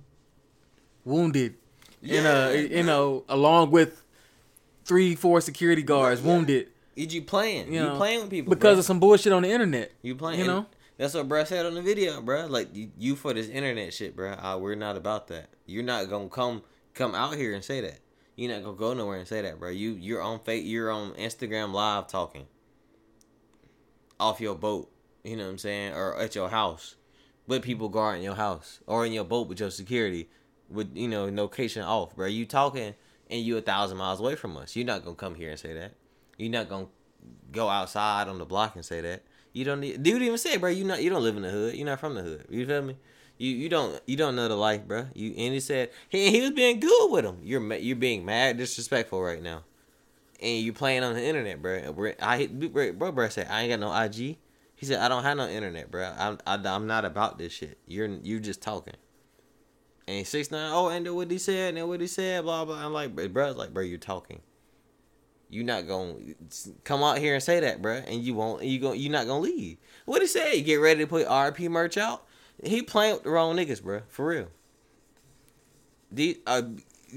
wounded. In a you know, along with three, four security guards
Yeah.
wounded
You, you playing.
You
You,
know,
playing with people
because
bruh.
of some bullshit on the internet.
You playing?
You know?
That's what bruh said on the video, bruh. Like you, you for this internet shit, bruh. Uh, we're not about that. You're not gonna come come out here and say that. You're not gonna go nowhere and say that, bruh. You you're on fake. You're on Instagram live talking off your boat. You know what I'm saying? Or at your house with people guarding your house, or in your boat with your security, with you know location off, bruh. You talking and you a thousand miles away from us. You're not gonna come here and say that. You're not gonna go outside on the block and say that. You don't need. Dude even said, bro, you not. You don't live in the hood. You're not from the hood. You feel me? You you don't you don't know the life, bro. You and he said he he was being good with him. You're you're being mad disrespectful right now, and you playing on the internet, bro. I bro, bro, bro said I ain't got no IG. He said I don't have no internet, bro. I'm I, I'm not about this shit. You're you just talking. And six nine, oh, and then what he said, and then what he said, blah blah. I'm like, bro, like, bro, you're talking you not gonna come out here and say that, bruh, and you won't. You going you not gonna leave. What he say? Get ready to put RP merch out. He playing with the wrong niggas, bruh, for real. The uh,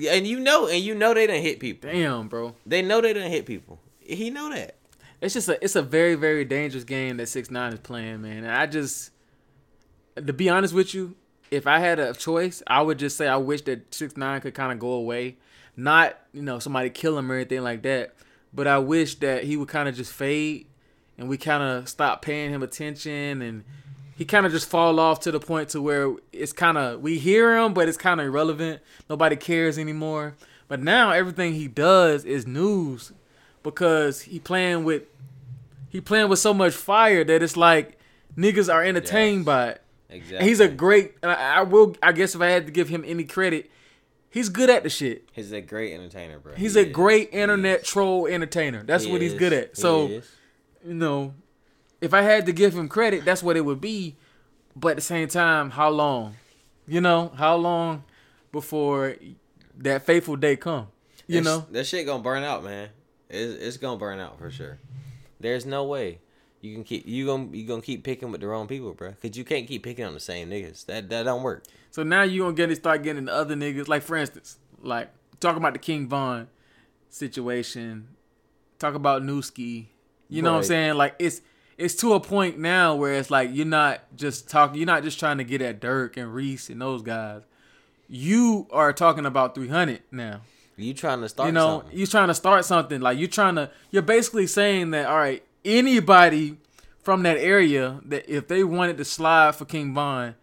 and you know, and you know they didn't hit people.
Damn, bro.
They know they didn't hit people. He know that.
It's just a it's a very very dangerous game that six nine is playing, man. And I just, to be honest with you, if I had a choice, I would just say I wish that six nine could kind of go away, not you know somebody kill him or anything like that, but I wish that he would kind of just fade, and we kind of stop paying him attention and he kind of just fall off to the point to where it's kind of we hear him, but it's kind of irrelevant. Nobody cares anymore. But now everything he does is news because he playing with he playing with so much fire that it's like niggas are entertained
Yes.
by it.
Exactly.
And he's a great. I, I will. I guess if I had to give him any credit, he's good at the shit.
He's a great entertainer, bro.
He's
He
a
is.
great
He
internet
is.
troll entertainer. That's
He
what he's
is.
good at. So you know, if I had to give him credit, that's what it would be. But at the same time, how long? You know, how long before that fateful day come? You
sh-
know,
that shit gonna burn out, man. It's, it's gonna burn out for sure. There's no way you can keep you gonna you gonna keep picking with the wrong people, bro. Cause you can't keep picking on the same niggas. That that don't work.
So now you gonna get to start getting the other niggas. Like for instance, like talking about the King Von situation. Talk about Newski. You know what I'm saying? Like it's it's to a point now where it's like you're not just talking. You're not just trying to get at Durk and Reese and those guys. You are talking about 300 now.
You trying to start
you know,
something.
you're trying to start something. Like you're trying to, you're basically saying that all right, anybody from that area that if they wanted to slide for King Von,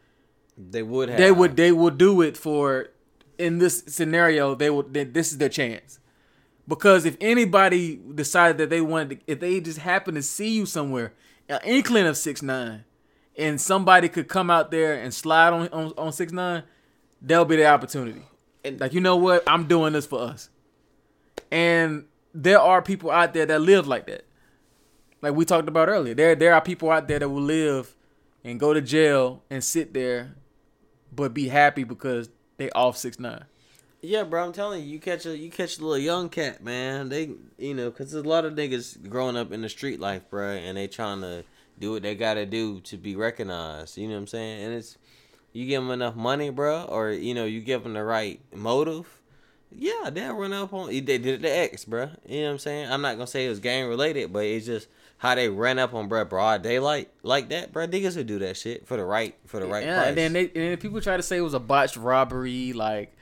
They would have.
they would they will do it for. In this scenario, they would. They, this is their chance. Because if anybody decided that they wanted, to, if they just happen to see you somewhere, an inkling of six nine, and somebody could come out there and slide on on, on six nine, that'll be the opportunity.
And-
like you know what, I'm doing this for us. And there are people out there that live like that. Like we talked about earlier, there there are people out there that will live and go to jail and sit there, but be happy because they off six nine.
Yeah, bro, I'm telling you, you catch a you catch a little young cat, man. They, you know, cause there's a lot of niggas growing up in the street life, bro, and they trying to do what they gotta do to be recognized. You know what I'm saying? And it's you give them enough money, bro, or you know, you give them the right motive. Yeah, they'll run up on. They did it to X, bro. You know what I'm saying? I'm not gonna say it was gang related, but it's just how they ran up on bro broad daylight like that, bro. Niggas would do that shit for the right for the right
yeah,
price.
and then they and then people try to say it was a botched robbery, like,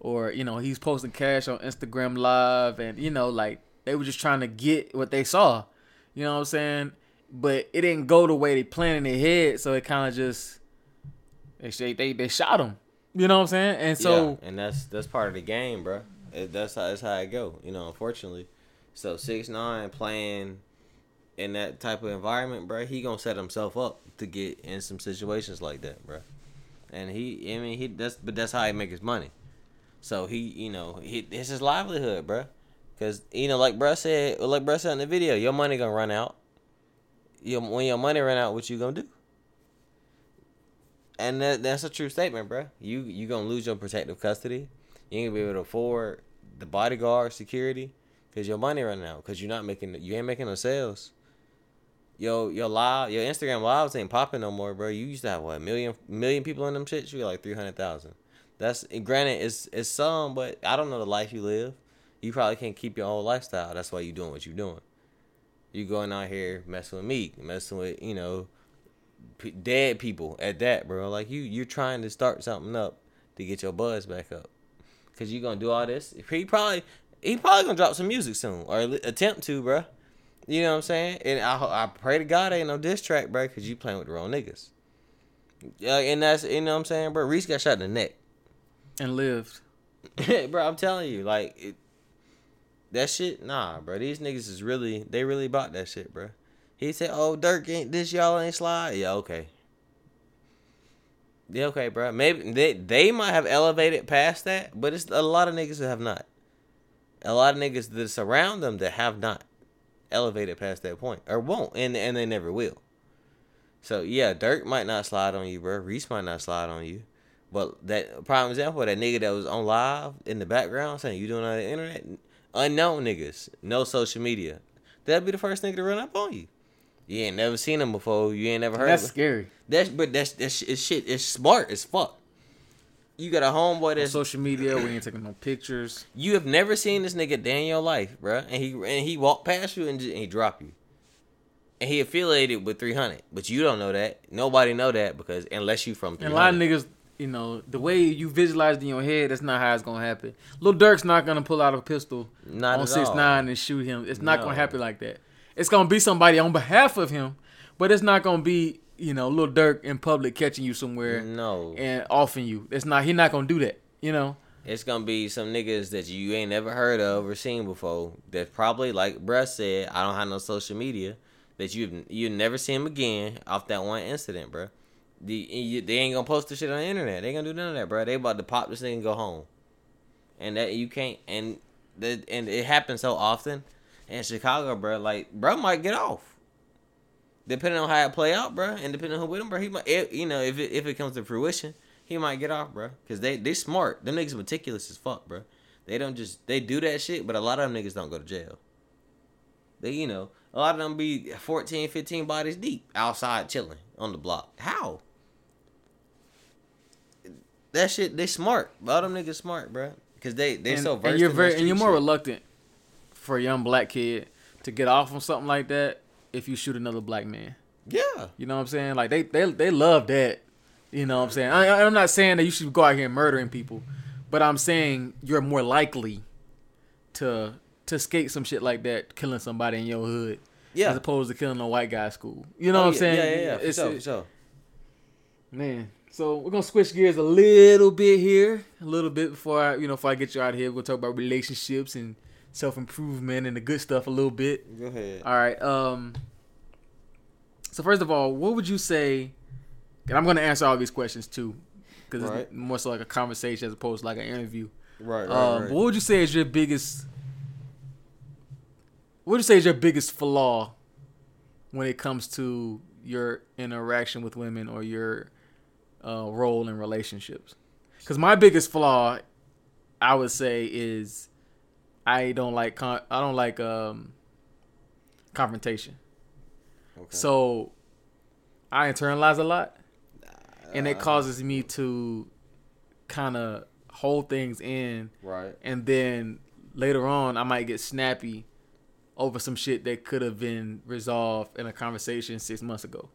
or you know he's posting cash on Instagram Live, and you know like they were just trying to get what they saw, you know what I'm saying? But it didn't go the way they planned in their head, so it kind of just they they they shot him, you know what I'm saying? And so
yeah, and that's that's part of the game, bro. It, that's how that's how it go. You know, unfortunately. So six nine playing in that type of environment, bro. He gonna set himself up to get in some situations like that, bro. And he, I mean, he that's but that's how he make his money. So he, you know, he it's his livelihood, bro. Cause you know, like bruh said, like bruh said in the video, your money gonna run out. Your when your money run out, what you gonna do? And that that's a true statement, bro. You you gonna lose your protective custody. You ain't gonna be able to afford the bodyguard security because your money running out because you're not making you ain't making no sales. Yo, your live, your Instagram lives ain't popping no more, bro. You used to have what a million million people in them shits. You got like three hundred thousand. That's granted, it's it's some, but I don't know the life you live. You probably can't keep your old lifestyle. That's why you doing what you doing. You going out here messing with me, messing with you know p- dead people at that, bro. Like you, you're trying to start something up to get your buzz back up. Cause you gonna do all this. He probably, he probably gonna drop some music soon or attempt to, bro. You know what I'm saying? And I, I pray to God ain't no diss track, bro, cause you playing with the wrong niggas. Yeah, and that's you know what I'm saying, bro. Reese got shot in the neck,
and lived.
bro. I'm telling you, like it, that shit. Nah, bro. These niggas is really, they really bought that shit, bro. He said, "Oh, Durk ain't this y'all ain't slide." Yeah, okay. Yeah, okay, bro. Maybe they they might have elevated past that, but it's a lot of niggas that have not. A lot of niggas that surround them that have not elevated past that point or won't, and and they never will. So yeah, Durk might not slide on you, bro. Reese might not slide on you. But that prime example, that nigga that was on live in the background saying you doing on the internet, unknown niggas, no social media. That'd be the first nigga to run up on you. You ain't never seen him before. You ain't never heard.
That's
of him.
scary.
That's but that's that's it's shit. It's smart as fuck. You got a homeboy
On
that's
social media, we ain't taking no pictures.
you have never seen this nigga day in your life, bro. And he and he walked past you and, just, and he dropped you. And he affiliated with 300, but you don't know that. Nobody know that because unless you from 300.
And a lot of niggas, you know, the way you visualized in your head, that's not how it's gonna happen. Lil Durk's not gonna pull out a pistol
Not
on six
all.
nine and shoot him. It's not
No.
gonna happen like that. It's gonna be somebody on behalf of him, but it's not gonna be you know, little Durk in public catching you somewhere
No,
and offing you. It's not. He not gonna do that. You know.
it's gonna be some niggas that you ain't never heard of or seen before. That probably, like Bruh said, I don't have no social media. That you you never see him again off that one incident, bruh. The, you, they ain't gonna post the shit on the internet. They ain't gonna do none of that, bruh. They about to pop this thing and go home. And that you can't. And the and it happens so often in Chicago, bruh. Like, bro might get off. Depending on how it play out, bruh, and depending on who with him, bruh, he might, if, you know, if it, if it comes to fruition, he might get off, bruh. Cause they they smart. Them niggas meticulous as fuck, bruh. They don't just they do that shit, but a lot of them niggas don't go to jail. They, you know, a lot of them be 14, 15 bodies deep outside chilling on the block. How? That shit, they smart. A lot of them niggas smart, bruh. Cause they they
and,
so versed.
and you're very and you're more
shit.
reluctant for a young black kid to get off on something like that if you shoot another black man.
Yeah.
You know what I'm saying? Like they they they love that. You know what I'm saying? I, I'm not saying that you should go out here and murdering people, but I'm saying you're more likely to to skate some shit like that, killing somebody in your hood,
Yeah.
as opposed to killing a white guy school. You know
Oh,
what I'm
yeah,
saying?
Yeah, yeah, yeah. For
It's-
sure, for
it-
sure.
Man, so we're gonna switch gears a little bit here, a little bit before I, you know, before I get you out of here. We'll talk about relationships and self improvement and the good stuff a little bit.
Go ahead.
All right. Um. So first of all, what would you say? And I'm gonna answer all these questions too, because
Right.
it's more so like a conversation as opposed to like an interview.
Right, right,
Um,
right.
What would you say is your biggest? What would you say is your biggest flaw when it comes to your interaction with women or your uh, role in relationships? Because my biggest flaw, I would say, is I don't like con- I don't like um, confrontation.
Okay.
So I internalize a lot, and it causes me to kind of hold things in
Right.
and then later on I might get snappy over some shit that could have been resolved in a conversation six months ago.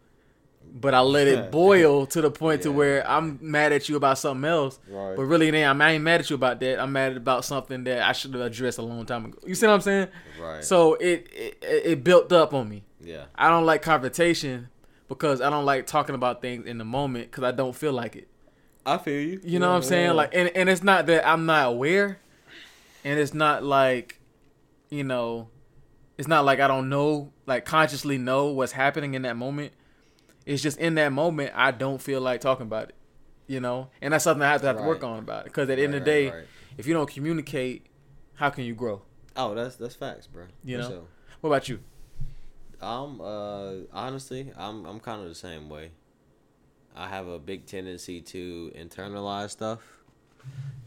But I let it boil to the point to where I'm mad at you about something else.
Right.
But really, then I'm ain't mad at you about that. I'm mad about something that I should have addressed a long time ago. You see what I'm saying?
Right.
So it, it it built up on me.
yeah.
I don't like confrontation because I don't like talking about things in the moment because I don't feel like it.
I feel you.
You know what I'm saying? Like, and, and it's not that I'm not aware, and it's not like, you know, it's not like I don't know, like consciously know what's happening in that moment. It's just in that moment I don't feel like talking about it, you know, and that's something I have to have to work on about it. Because at the end of the day,
right, right.
if you don't communicate, how can you grow?
Oh, that's that's facts, bro.
You
For
know?
sure.
What about you?
I'm uh honestly, I'm I'm kind of the same way. I have a big tendency to internalize stuff,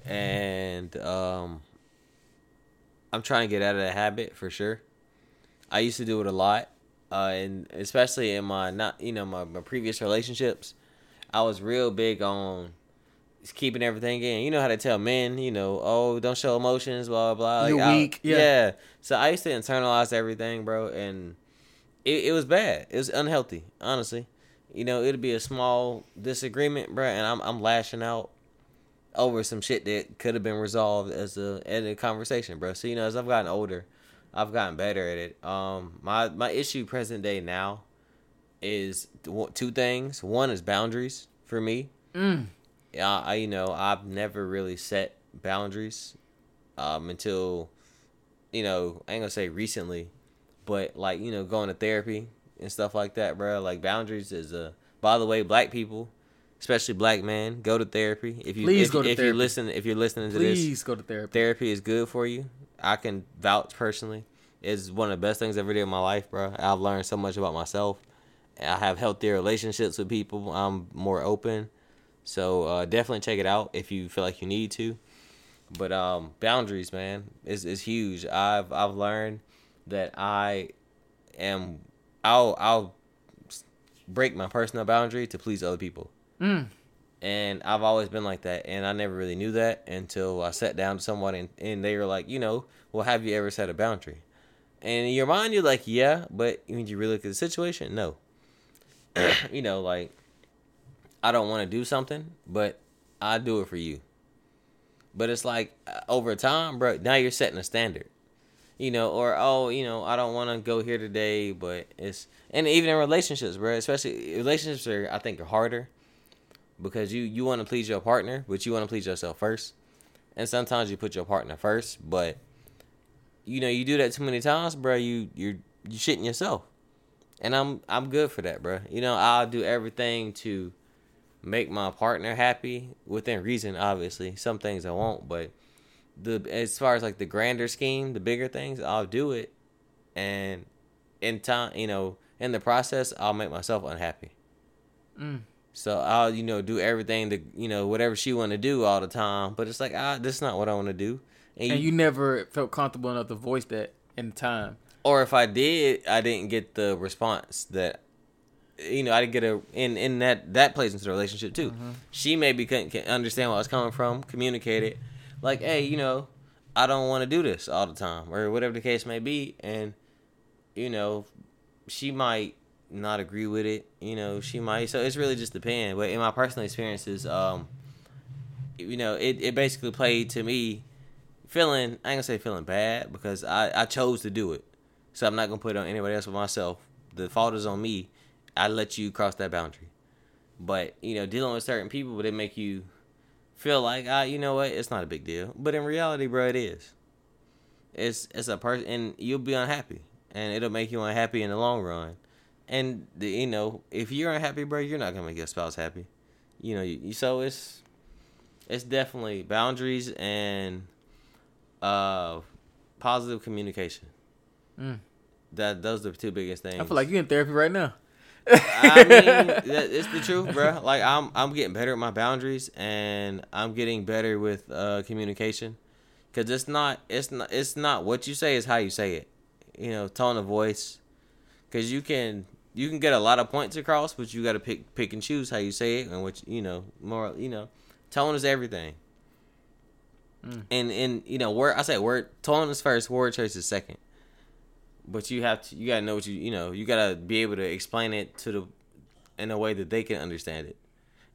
and um, I'm trying to get out of that habit for sure. I used to do it a lot, uh, and especially in my not you know my, my previous relationships, I was real big on keeping everything in. You know how they tell men, you know, oh, don't show emotions, blah blah. blah.
You're
I-
weak, yeah.
yeah. So I used to internalize everything, bro, and it, it was bad. It was unhealthy, honestly. You know, it'd be a small disagreement, bro, and I'm I'm lashing out over some shit that could have been resolved as a in a conversation, bro. So you know, as I've gotten older, I've gotten better at it. Um, my my issue present day now is two things. One is boundaries for me.
Mm.
Yeah, I you know I've never really set boundaries um, until you know I ain't gonna say recently, but like you know going to therapy and stuff like that, bro. Like boundaries is a. By the way, black people, especially black men, go to therapy. If you
Please
if,
go to
if you
therapy.
listen if you're listening to this,
Please go to therapy.
therapy is good for you. I can vouch personally. It's one of the best things I ever did in my life, bro. I've learned so much about myself. I have healthier relationships with people. I'm more open. So uh, definitely check it out if you feel like you need to. But um, boundaries, man, is is huge. I've I've learned that I am I'll I'll break my personal boundary to please other people.
Mm.
And I've always been like that, and I never really knew that until I sat down to someone and, and they were like, you know, well, have you ever set a boundary? And in your mind, you're like, yeah, but when you really look at the situation, no. you know, like, I don't want to do something, but I do it for you. But it's like uh, over time, bro. Now you're setting a standard, you know, or oh, you know, I don't want to go here today, but it's and even in relationships, bro. Especially relationships are I think are harder because you you want to please your partner, but you want to please yourself first, and sometimes you put your partner first, but you know you do that too many times, bro. You you're you shitting yourself, and I'm I'm good for that, bro. You know I'll do everything to make my partner happy within reason. Obviously, some things I won't, but the as far as like the grander scheme, the bigger things, I'll do it, and in time, you know, in the process, I'll make myself unhappy. Mm. So I'll you know do everything to you know whatever she want to do all the time, but it's like ah, this is not what I want to do.
And, and you, you never felt comfortable enough to voice that in time.
Or if I did, I didn't get the response that you know, I didn't get a in in that that plays into the relationship too. Mm-hmm. She maybe couldn't understand where I was coming from, communicate it, like, hey, you know, I don't want to do this all the time, or whatever the case may be, and you know, she might not agree with it. You know, she might. So it's really just depend. But in my personal experiences, um, you know, it it basically played to me feeling. I ain't gonna say feeling bad because I I chose to do it, so I'm not gonna put it on anybody else but myself. The fault is on me I let you cross that boundary. But you know, dealing with certain people, but it make you feel like ah, you know what, it's not a big deal. But in reality, bro, it is. It's it's a person, and you'll be unhappy, and it'll make you unhappy in the long run. And the, you know, if you're unhappy, bro, you're not gonna make your spouse happy. You know, you, so it's it's definitely boundaries and uh positive communication. Mm. That those are the two biggest things.
I feel like you're in therapy right now.
I mean, it's the truth, bro. Like I'm, I'm getting better at my boundaries, and I'm getting better with uh, communication. Cause it's not, it's not, it's not what you say is how you say it. You know, tone of voice. Cause you can, you can get a lot of points across, but you got to pick, pick and choose how you say it, and which you know, more, you know, tone is everything. Mm. And and you know, word I say word tone is first, word choice is second but you have to you gotta know what you you know you gotta be able to explain it to the in a way that they can understand it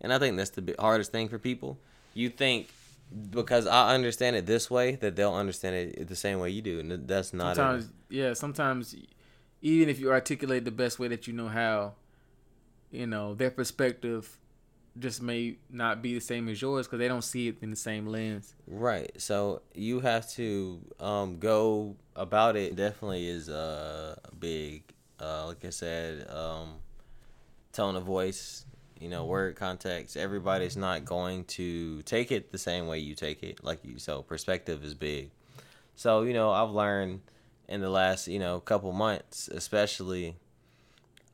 and i think that's the hardest thing for people you think because i understand it this way that they'll understand it the same way you do and that's not
sometimes yeah sometimes even if you articulate the best way that you know how you know their perspective just may not be the same as yours because they don't see it in the same lens.
Right. So you have to um, go about it. Definitely is uh, big. Uh, like I said, um, tone of voice, you know, word context. Everybody's not going to take it the same way you take it. Like you, so perspective is big. So you know, I've learned in the last you know couple months, especially.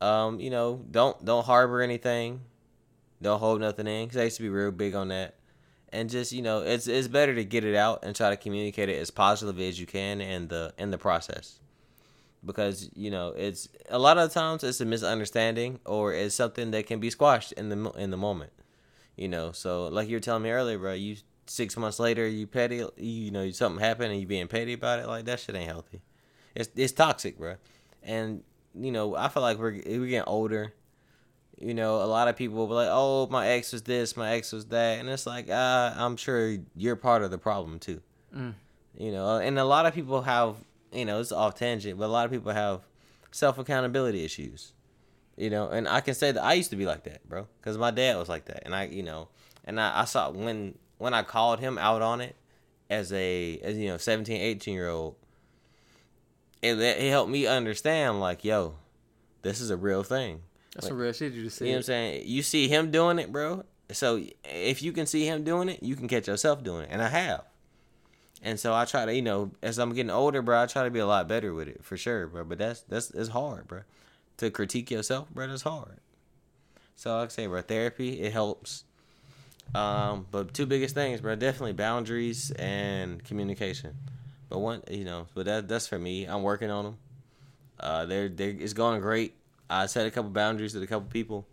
Um, you know, don't don't harbor anything don't hold nothing in. Cause I used to be real big on that. And just you know, it's it's better to get it out and try to communicate it as positively as you can in the in the process, because you know it's a lot of times it's a misunderstanding or it's something that can be squashed in the in the moment, you know. So like you were telling me earlier, bro, you six months later you petty, you know, something happened and you being petty about it, like that shit ain't healthy. It's it's toxic, bro. And you know, I feel like we're we're getting older you know, a lot of people will be like, "Oh, my ex was this, my ex was that," and it's like, uh, I'm sure you're part of the problem too. Mm. You know, and a lot of people have, you know, it's off tangent, but a lot of people have self accountability issues. You know, and I can say that I used to be like that, bro, because my dad was like that, and I, you know, and I, I saw when when I called him out on it as a as you know 17 18 year old it, it helped me understand like yo this is a real thing
that's like, some real shit you just said.
You know what I'm saying? You see him doing it, bro. So if you can see him doing it, you can catch yourself doing it, and I have. And so I try to, you know, as I'm getting older, bro, I try to be a lot better with it for sure, bro. But that's that's it's hard, bro. To critique yourself, bro, that's hard. So like I say, bro, therapy it helps. Um, but two biggest things, bro, definitely boundaries and communication. But one, you know, but that that's for me. I'm working on them. Uh, they're they it's going great. I set a couple boundaries with a couple people,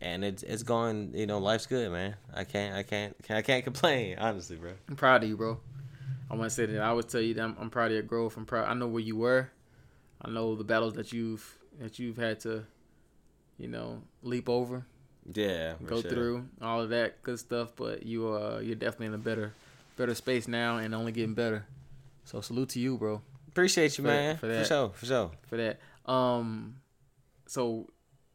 and it's it's going. You know, life's good, man. I can't I can't I can't complain, honestly, bro.
I'm proud of you, bro. I want to say that I would tell you that I'm, I'm proud of your growth. I'm proud. I know where you were. I know the battles that you've that you've had to, you know, leap over.
Yeah,
go sure. through all of that good stuff. But you uh you're definitely in a better better space now and only getting better. So salute to you, bro.
Appreciate you,
For-
man.
for that.
For, sure, for sure.
for that. Um, so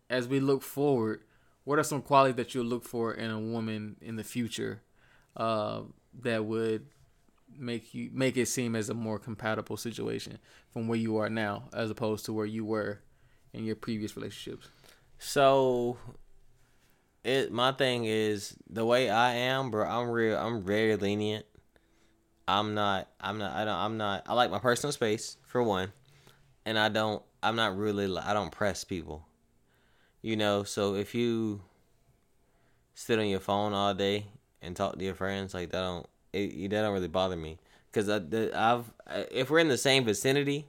as we look forward, what are some qualities that you'll look for in a woman in the future, uh, that would make you make it seem as a more compatible situation from where you are now, as opposed to where you were in your previous relationships?
So, it my thing is the way I am, bro. I'm real. I'm very lenient. I'm not. I'm not. I don't. I'm not. I like my personal space for one, and I don't. I'm not really. I don't press people. You know. So if you sit on your phone all day and talk to your friends like that, don't. It, that don't really bother me because I I've If we're in the same vicinity,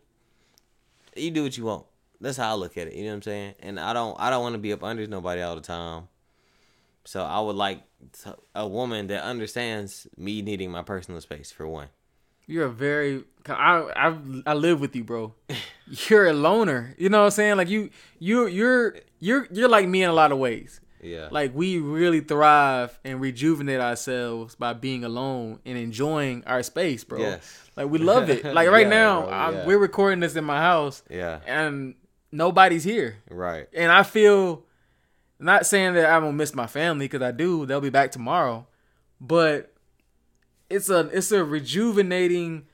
you do what you want. That's how I look at it. You know what I'm saying? And I don't I don't want to be up under nobody all the time. So I would like a woman that understands me needing my personal space for one.
You're a very I I I live with you, bro. You're a loner. You know what I'm saying? Like you you you're you're you're like me in a lot of ways.
Yeah.
Like we really thrive and rejuvenate ourselves by being alone and enjoying our space, bro.
Yes.
Like we love it. Like right
Yeah,
now,
yeah.
we're recording this in my house
yeah.
and nobody's here,
Right.
and I feel not saying that I don't miss my family because I do. They'll be back tomorrow, but it's a it's a rejuvenating,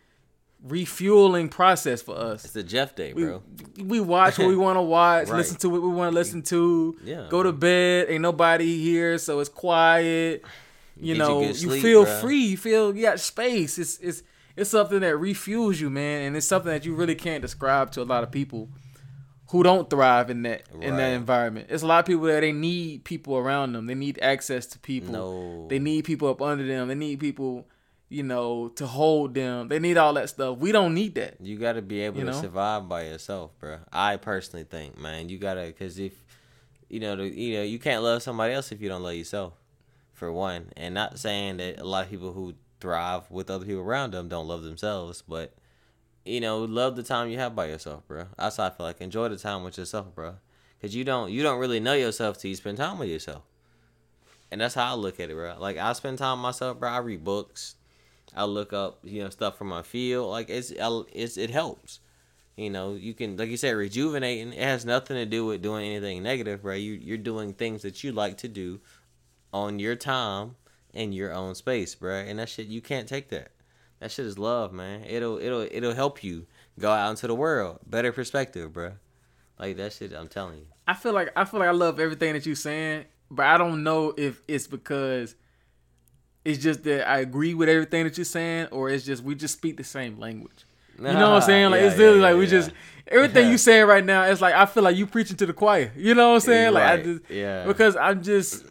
refueling process for us.
It's a Jeff day, bro.
we watch what we want to watch,
Right.
listen to what we want to listen to.
Yeah.
Go to bed. Ain't nobody here, so it's quiet. You
Get
know, you
sleep,
feel
bruh.
free. You feel you got space. It's it's it's something that refuels you, man, and it's something that you really can't describe to a lot of people who don't thrive in that in that environment. It's a lot of people that they need people around them. They need access to people.
No.
They need people up under them. They need people, you know, to hold them. They need all that stuff. We don't need that.
You got to be able
You
to
know?
survive by yourself, bro. I personally think, man, you got to cuz if you know, the, you know, you can't love somebody else if you don't love yourself. For one, and not saying that a lot of people who thrive with other people around them don't love themselves, but you know, love the time you have by yourself, bro. That's how I feel like enjoy the time with yourself, bro. Cause you don't you don't really know yourself till you spend time with yourself. And that's how I look at it, bro. Like I spend time myself, bro. I read books. I look up, you know, stuff from my field. Like it's, it's it helps. You know, you can, like you said, rejuvenating. It has nothing to do with doing anything negative, bro. You you're doing things that you like to do on your time in your own space, bro. And that shit, you can't take that. That shit is love, man. It'll it'll it'll help you go out into the world, better perspective, bro. Like that shit, I'm telling you.
I feel like I feel like I love everything that you're saying, but I don't know if it's because it's just that I agree with everything that you're saying, or it's just we just speak the same language. You know what I'm saying? Like
Yeah,
it's literally
yeah,
like we
yeah,
just everything you saying right now. It's like I feel like you preaching to the choir. You know what I'm saying? Like I just
yeah.
because I'm just.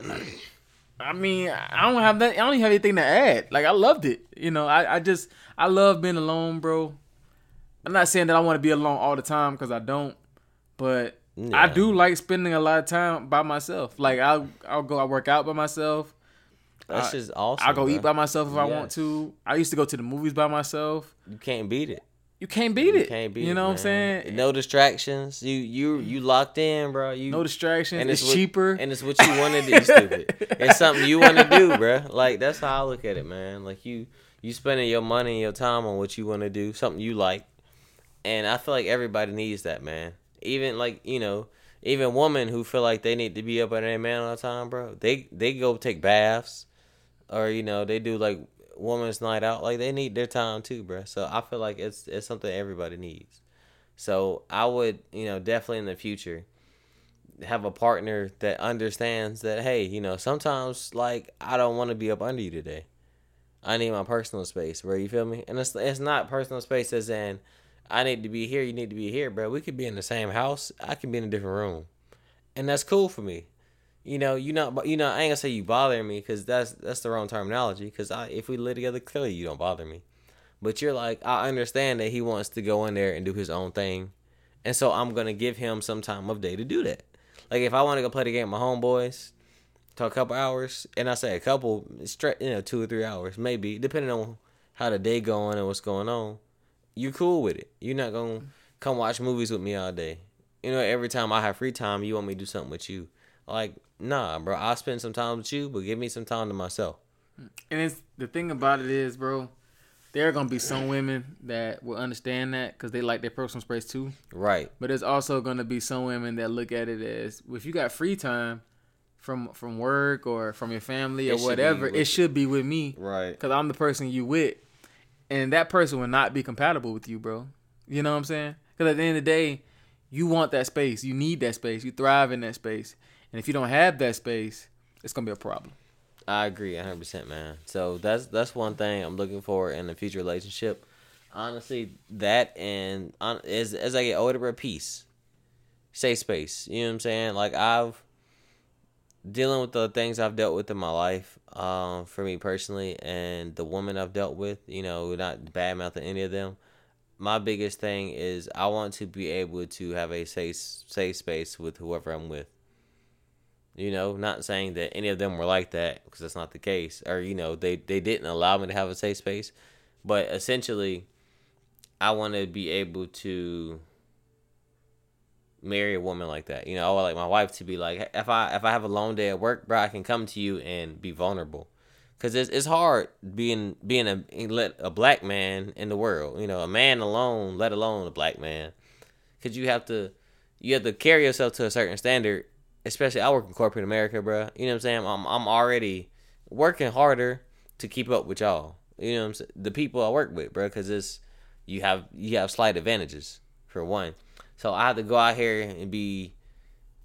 I mean, I don't have that. I don't even have anything to add. Like I loved it. You know, I, I just I love being alone, bro. I'm not saying that I want to be alone all the time because I don't, but I do like spending a lot of time by myself. Like I'll I'll go I work out by myself.
That's
I-
just awesome.
I'll go
bro.
eat by myself if I want to. I used to go to the movies by myself.
You can't beat it.
You can't beat it.
You
it.
can't beat it.
you
it.
know what I'm saying?
No distractions. You you you locked in, bro. You
No distractions. And it's,
what-
cheaper.
and it's what you want to do. Stupid. It's something you want to do, bro. Like that's how I look at it, man. Like you you spending your money and your time on what you want to do, something you like, and I feel like everybody needs that, man. Even like you know, even women who feel like they need to be up under their man all the time, bro. They they go take baths, or you know they do like woman's night out. Like they need their time too, bro. So I feel like it's it's something everybody needs. So I would you know definitely in the future have a partner that understands that hey you know sometimes like I don't want to be up under you today. I need my personal space, bro. You feel me? And it's it's not personal space as in I need to be here, you need to be here, bro. We could be in the same house. I can be in a different room, and that's cool for me. You know, you not you know I ain't gonna say you bother me because that's that's the wrong terminology. Because I if we live together, clearly you don't bother me. But you're like I understand that he wants to go in there and do his own thing, and so I'm gonna give him some time of day to do that. Like if I want to go play the game with my homeboys, talk a couple hours, and I say a couple, straight, you know, two or three hours, maybe, depending on how the day going and what's going on. You're cool with it? You're not gonna come watch movies with me all day. You know, every time I have free time, you want me to do something with you. Like, nah, bro. I'll spend some time with you, but give me some time to myself.
And it's the thing about it is, bro, there are gonna be some women that will understand that because they like their personal space too.
Right.
But there's also gonna be some women that look at it as if you got free time from from work or from your family or
should be
whatever,
with-
it should be with me
Right.
because I'm the person you with, and that person will not be compatible with you, bro. You know what I'm saying? Because at the end of the day, you want that space, you need that space, you thrive in that space, and if you don't have that space, it's gonna be a problem.
I agree 100%, man. So that's that's one thing I'm looking for in a future relationship. Honestly, that and on, as as I get older, peace, safe space. You know what I'm saying? Like I've dealing with the things I've dealt with in my life, um, for me personally, and the woman I've dealt with. You know, not bad mouthing any of them. My biggest thing is I want to be able to have a safe safe space with whoever I'm with. You know, not saying that any of them were like that because that's not the case, or you know, they they didn't allow me to have a safe space, but essentially, I want to be able to marry a woman like that. You know, I would like my wife to be like, if I if I have a long day at work, bro, I can come to you and be vulnerable, because it's it's hard being being a let a black man in the world. You know, a man alone, let alone a black man, because you have to you have to carry yourself to a certain standard especially I work in corporate America, bro. You know what I'm saying? I'm I'm already working harder to keep up with y'all. You know what I'm saying? The people I work with, bro, because it's you have you have slight advantages for one. So I have to go out here and be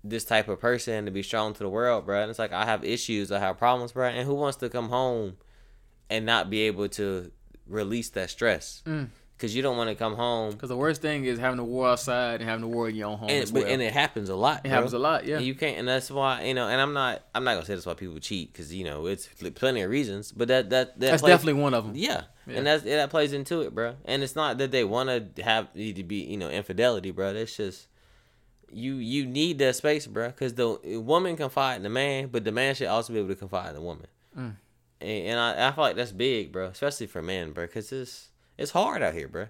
this type of person to be strong to the world, bro. And it's like I have issues, I have problems, bro. And who wants to come home and not be able to release that stress?
Mm.
Because you don't want to come home.
Because the worst thing is having to war outside and having to war in your own home.
And,
well.
and it happens a lot.
it
bro.
happens a lot, yeah.
And you can't, and that's why you know. And I'm not, I'm not gonna say that's why people cheat because you know it's plenty of reasons. But that that, that
That's
plays-
definitely one of them.
yeah.
Yeah.
and that's that plays into it, bro. And it's not that they want to have need to be you know infidelity, bro. That's just you you need that space, bro. Because the woman confide in the man, but the man should also be able to confide in the woman.
Mm.
And, and I, I feel like that's big, bro, especially for men, bro, because it's it's hard out here, bro.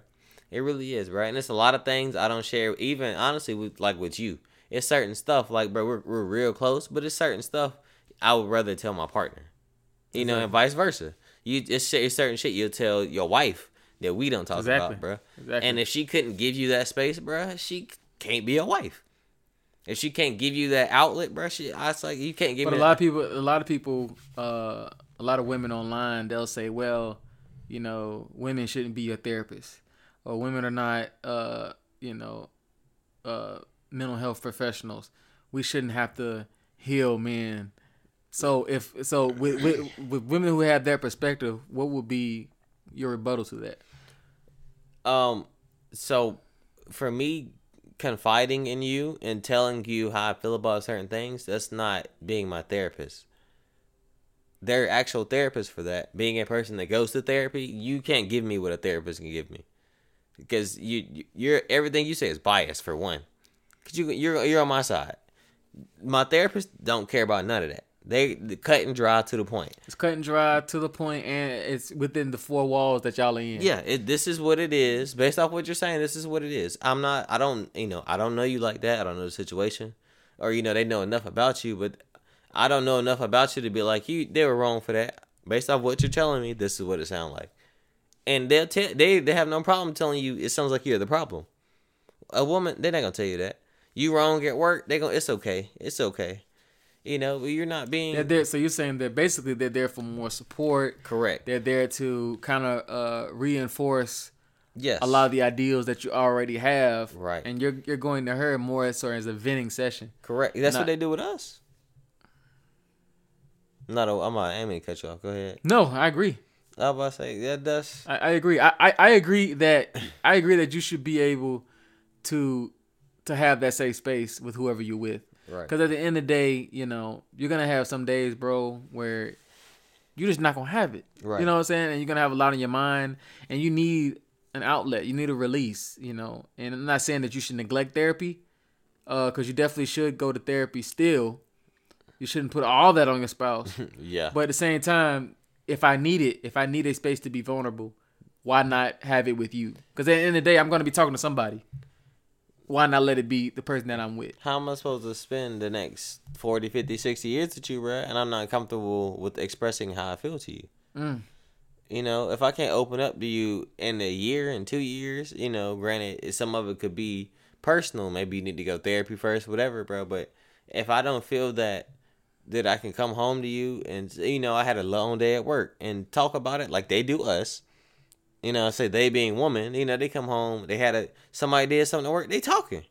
It really is, right? And it's a lot of things I don't share, even honestly, with like with you. It's certain stuff, like bro, we're we're real close, but it's certain stuff I would rather tell my partner, you know, and vice versa. You it's, it's certain shit you'll tell your wife that we don't talk
Exactly.
about, bro.
Exactly.
And if she couldn't give you that space, bro, she can't be a wife. If she can't give you that outlet, bro, she I was like you can't give
But
me
a
that-
lot of people, a lot of people, uh, a lot of women online, they'll say, "Well, you know, women shouldn't be your therapist, or women are not, uh, you know, uh, mental health professionals. We shouldn't have to heal men." So if so, with, with with women who have that perspective, what would be your rebuttal to that?
Um, so for me, confiding in you and telling you how I feel about certain things, that's not being my therapist. There are actual therapist for that. Being a person that goes to therapy, you can't give me what a therapist can give me, because you you- you're everything you say is biased for one. Cause you you're you're on my side. My therapist don't care about none of that. They, they cut and dry to the point.
It's cut and dry to the point, and it's within the four walls that y'all are in.
Yeah, it, this is what it is. Based off what you're saying, this is what it is. I'm not. I don't. You know. I don't know you like that. I don't know the situation, or you know, they know enough about you, but I don't know enough about you to be like you. They were wrong for that. Based off what you're telling me, this is what it sounds like, and they'll tell. They they have no problem telling you. It sounds like you're the problem. A woman, they're not gonna tell you that. You wrong at work. They go. It's okay. It's okay. You know, you're not being
They're there, so you're saying that basically they're there for more support.
correct.
They're there to kind of uh, reinforce
Yes.
a lot of the ideals that you already have.
Right.
And you're you're going to her more as sort of as a venting session.
Correct. That's
Not-
what they do with us. Not. a- I'm not. Mean to cut you off. Go ahead.
No, I agree.
I was about to say yeah, that's
I, I agree. I, I, I agree that I agree that you should be able to to have that safe space with whoever you're with.
right.
Because at the end of the day, you know, you're gonna have some days, bro, where you're just not gonna have it.
Right.
You know what I'm saying? And you're gonna have a lot on your mind, and you need an outlet. You need a release. You know, and I'm not saying that you should neglect therapy, uh, because you definitely should go to therapy still. You shouldn't put all that on your spouse.
Yeah.
But at the same time, if I need it, if I need a space to be vulnerable, why not have it with you? Because at the end of the day, I'm going to be talking to somebody. Why not let it be the person that I'm with?
How am I supposed to spend the next 40, 50, 60 years with you, bro? And I'm not comfortable with expressing how I feel to you.
Mm.
You know, if I can't open up to you in a year and two years, you know, granted, some of it could be personal. Maybe you need to go therapy first, whatever, bro. But if I don't feel that that I can come home to you and you know I had a long day at work and talk about it like they do us. You know, say they being woman, you know, they come home, they had a somebody did something to work, they talking.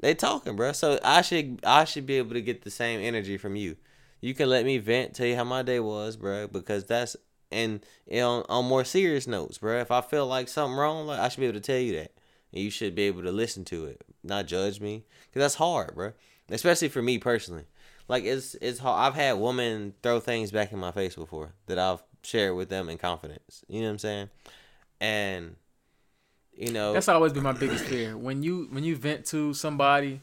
They talking, bro. So I should I should be able to get the same energy from you. You can let me vent, tell you how my day was, bro, because that's and on, on more serious notes, bro. If I feel like something wrong, like I should be able to tell you that, and you should be able to listen to it, not judge me, because that's hard, bro. Especially for me personally like it's it's hard. I've had women throw things back in my face before that I've shared with them in confidence. You know what I'm saying? And you know
that's always been my biggest fear. When you when you vent to somebody,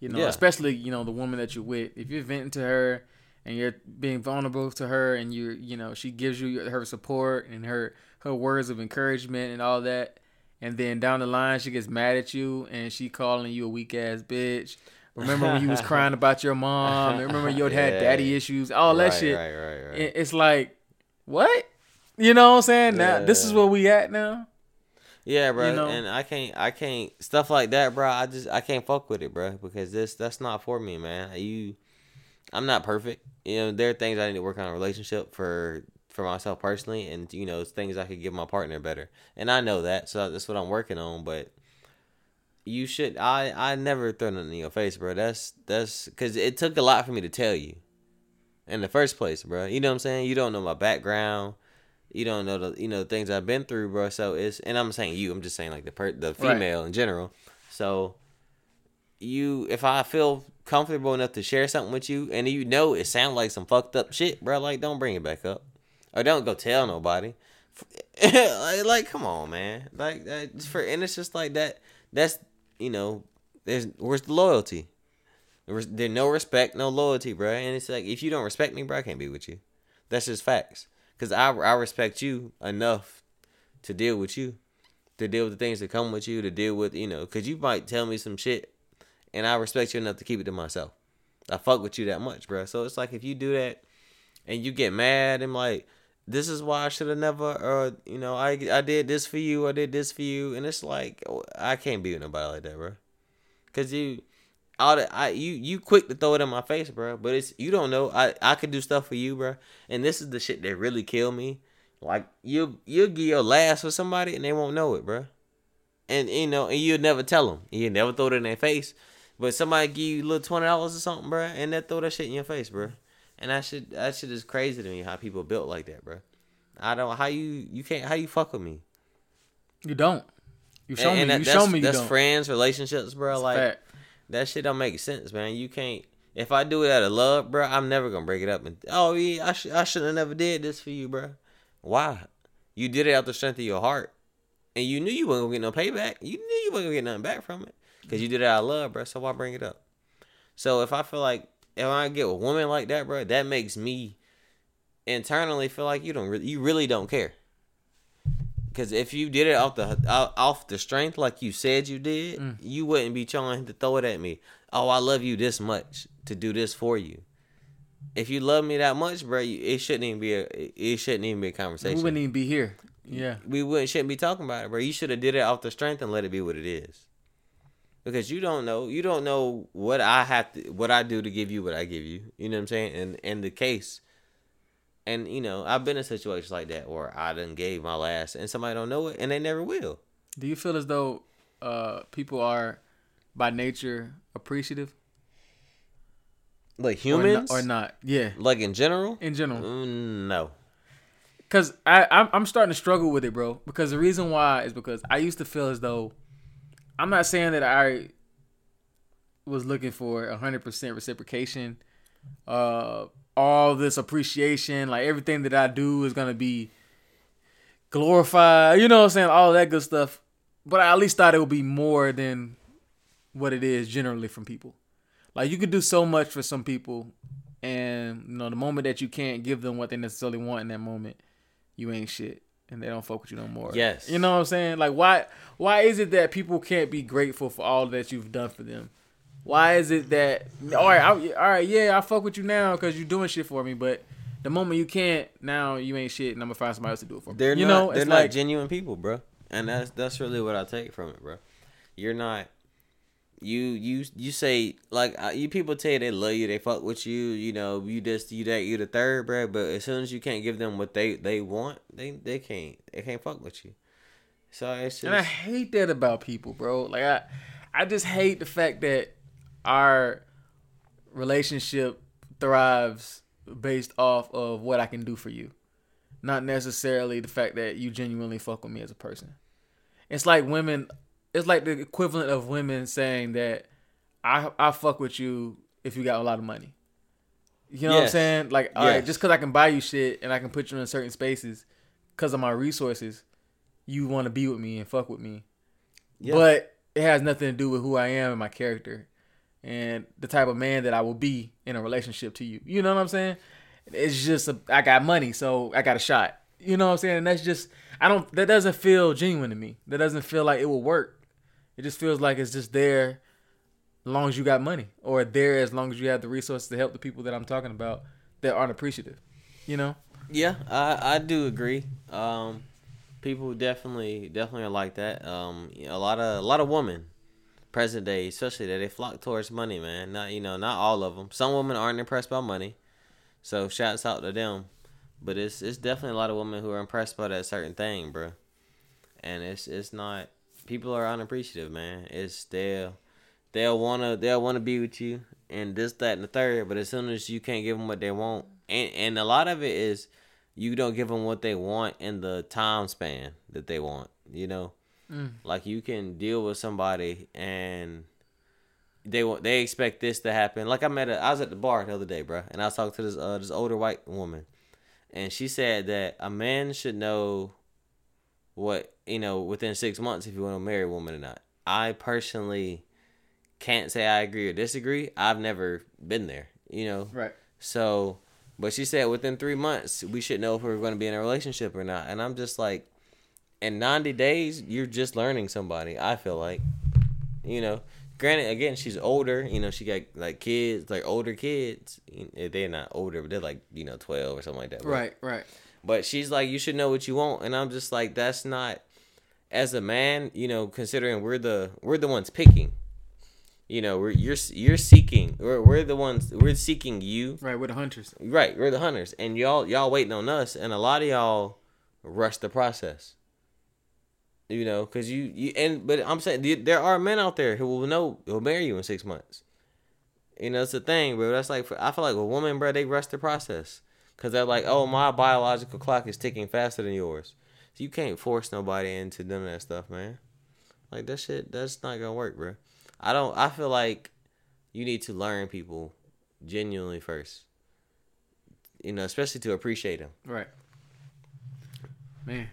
you know, yeah. especially you know the woman that you're with, if you're venting to her and you're being vulnerable to her and you you know she gives you her support and her her words of encouragement and all that and then down the line she gets mad at you and she calling you a weak ass bitch Remember when you was crying about your mom? Remember you had yeah. daddy issues? All that
right,
shit.
Right, right, right.
It's like, what? You know what I'm saying? Now this is where we at now.
Yeah, bro. You know? And I can't, I can't stuff like that, bro. I just, I can't fuck with it, bro, because this, that's not for me, man. You, I'm not perfect. You know, there are things I need to work on in a relationship for, for myself personally, and you know, things I could give my partner better, and I know that, so that's what I'm working on. But you should. I I never throw nothing in your face, bro. That's that's because it took a lot for me to tell you, in the first place, bro. You know what I'm saying? You don't know my background. You don't know the you know the things I've been through, bro. So it's and I'm saying you. I'm just saying like the per, the female right. in general. So you, if I feel comfortable enough to share something with you, and you know it sounds like some fucked up shit, bro, like don't bring it back up, or don't go tell nobody. like, like, come on, man. Like, for and it's just like that. That's you know, there's where's the loyalty? There's, no respect, no loyalty, bro. And it's like if you don't respect me, bro, I can't be with you. That's just facts. Cause I I respect you enough to deal with you, to deal with the things that come with you, to deal with you know, cause you might tell me some shit, and I respect you enough to keep it to myself. I fuck with you that much, bro. So it's like if you do that, and you get mad and like, this is why I should have never, or uh, you know, I I did this for you, I did this for you, and it's like I can't be with nobody like that, bro. Cause you, all the, I you you quick to throw it in my face, bro. But it's you don't know I I could do stuff for you, bro. And this is the shit that really kill me. Like you you'll give your last for somebody and they won't know it, bro. And you know, and you'll never tell them. You never throw it in their face. But somebody give you a little twenty dollars or something, bro, and they throw that shit in your face, bro. And that shit that shit is crazy to me how people built like that, bro. I don't how you you can't how you fuck with me.
You don't.
You show and, me. And that, you show me. that's don't. friends, relationships, bro. Like fact. that shit don't make sense, man. You can't. If I do it out of love, bro, I'm never gonna break it up. And oh yeah, I should I should have never did this for you, bro. Why? You did it out the strength of your heart, and you knew you wasn't gonna get no payback. You knew you wasn't gonna get nothing back from it because you did it out of love, bro. So why bring it up? So if I feel like if I get a woman like that, bro, that makes me internally feel like you don't really, you really don't care. Because if you did it off the off the strength like you said you did, mm. you wouldn't be trying to throw it at me. Oh, I love you this much to do this for you. If you love me that much, bro, it shouldn't even be a it shouldn't even be a conversation.
We wouldn't even be here. Yeah,
we wouldn't shouldn't be talking about it, bro. You should have did it off the strength and let it be what it is because you don't know you don't know what I have to what I do to give you what I give you. You know what I'm saying? And in the case, and you know I've been in situations like that where I done gave my last and somebody don't know it and they never will.
Do you feel as though uh, people are by nature appreciative?
Like humans
or, or not? Yeah.
Like in general?
In general.
Mm, no.
Cause I I'm, I'm starting to struggle with it, bro. Because the reason why is because I used to feel as though I'm not saying that I was looking for 100% reciprocation, uh, all this appreciation, like everything that I do is gonna be glorified. You know what I'm saying? All that good stuff. But I at least thought it would be more than what it is generally from people. Like you could do so much for some people, and you know the moment that you can't give them what they necessarily want in that moment, you ain't shit and they don't fuck with you no more.
Yes.
You know what I'm saying? Like why why is it that people can't be grateful for all that you've done for them? Why is it that all right, I, all right, yeah, I fuck with you now because you're doing shit for me, but The moment you can't, now you ain't shit, and I'm gonna find somebody else to do it for me.
They're
you
not.
know,
they're
it's
not
like
genuine people, bro. And that's that's really what I take from it, bro. You're not. You you you say like you people tell you they love you, they fuck with you, you know, you just you that you the third, bro. But as soon as you can't give them what they they want, they they can't they can't fuck with you. So it's just
And I hate that about people, bro. Like I I just hate the fact that our relationship thrives based off of what I can do for you. Not necessarily the fact that you genuinely fuck with me as a person. It's like women it's like the equivalent of women saying that I I fuck with you if you got a lot of money. You know what I'm saying? Like, all right,
Yes.
just because I can buy you shit and I can put you in certain spaces because of my resources, you want to be with me and fuck with me.
Yeah.
But it has nothing to do with who I am and my character and the type of man that I will be in a relationship to you. You know what I'm saying? It's just a, I got money, so I got a shot. You know what I'm saying? And that's just I don't that doesn't feel genuine to me. That doesn't feel like it will work. It just feels like it's just there as long as you got money or there as long as you have the resources to help the people that I'm talking about that aren't appreciative. You know?
Yeah, I I do agree. Um, people definitely definitely are like that. Um, a lot of a lot of women, present day, especially that they flock towards money, man. Not you know not all of them. Some women aren't impressed by money, so shouts out to them. But it's it's definitely a lot of women who are impressed by that certain thing, bro. And it's it's not people are unappreciative, man. It's they'll they'll wanna they'll wanna be with you and this that and the third. But as soon as you can't give them what they want, and and a lot of it is you don't give them what they want in the time span that they want. You know,
Mm.
like you can deal with somebody and they want they expect this to happen. Like I met a, I was at the bar the other day, bro, and I was talking to this uh this older white woman, and she said that a man should know what you know within six months if you want to marry a woman or not. I personally can't say I agree or disagree. I've never been there, you know.
Right.
So, but she said within three months we should know if we're going to be in a relationship or not. And I'm just like, in 90 days, you're just learning somebody. I feel like, you know. Granted, again, she's older. You know, she got like kids, like older kids. They're not older, but they're like you know 12 or something like that. But-
Right, right.
But she's like, you should know what you want, and I'm just like, that's not. As a man, you know, considering we're the we're the ones picking. You know, we're you're you're seeking. We're we're the ones we're seeking you.
Right, we're the hunters.
Right, we're the hunters, and y'all y'all waiting on us, and a lot of y'all rush the process. You know, cause you you and but I'm saying there are men out there who will know will marry you in six months. You know, it's a thing, bro. That's like I feel like a woman, bro. They rush the process because they're like, oh, my biological clock is ticking faster than yours. So you can't force nobody into of that stuff, man. Like that shit, that's not gonna work, bro. I don't. I feel like you need to learn people genuinely first. You know, especially to appreciate them.
Right. Man.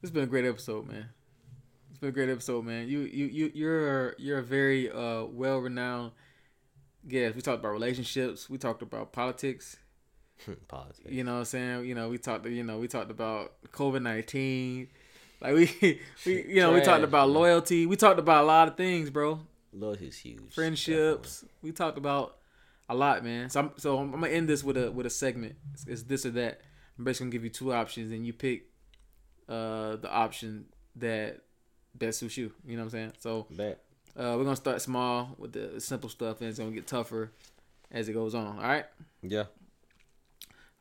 This has been a great episode, man. It's been a great episode, man. You you you you're you're a very uh well renowned guest. We talked about relationships, we talked about politics,
Politics.
you know what I'm saying? You know, we talked you know, we talked about COVID nineteen. Like we we you know, we talked about loyalty. We talked about a lot of things, bro.
Loyalty's huge.
friendships. We talked about a lot, man. So I'm so I'm, I'm gonna end this with a with a segment. It's, it's this or that. I'm basically gonna give you two options, and you pick uh the option that best suits you. You know what I'm saying? So
Bet.
uh, we're gonna start small with the simple stuff, and it's gonna get tougher as it goes on. All right.
Yeah.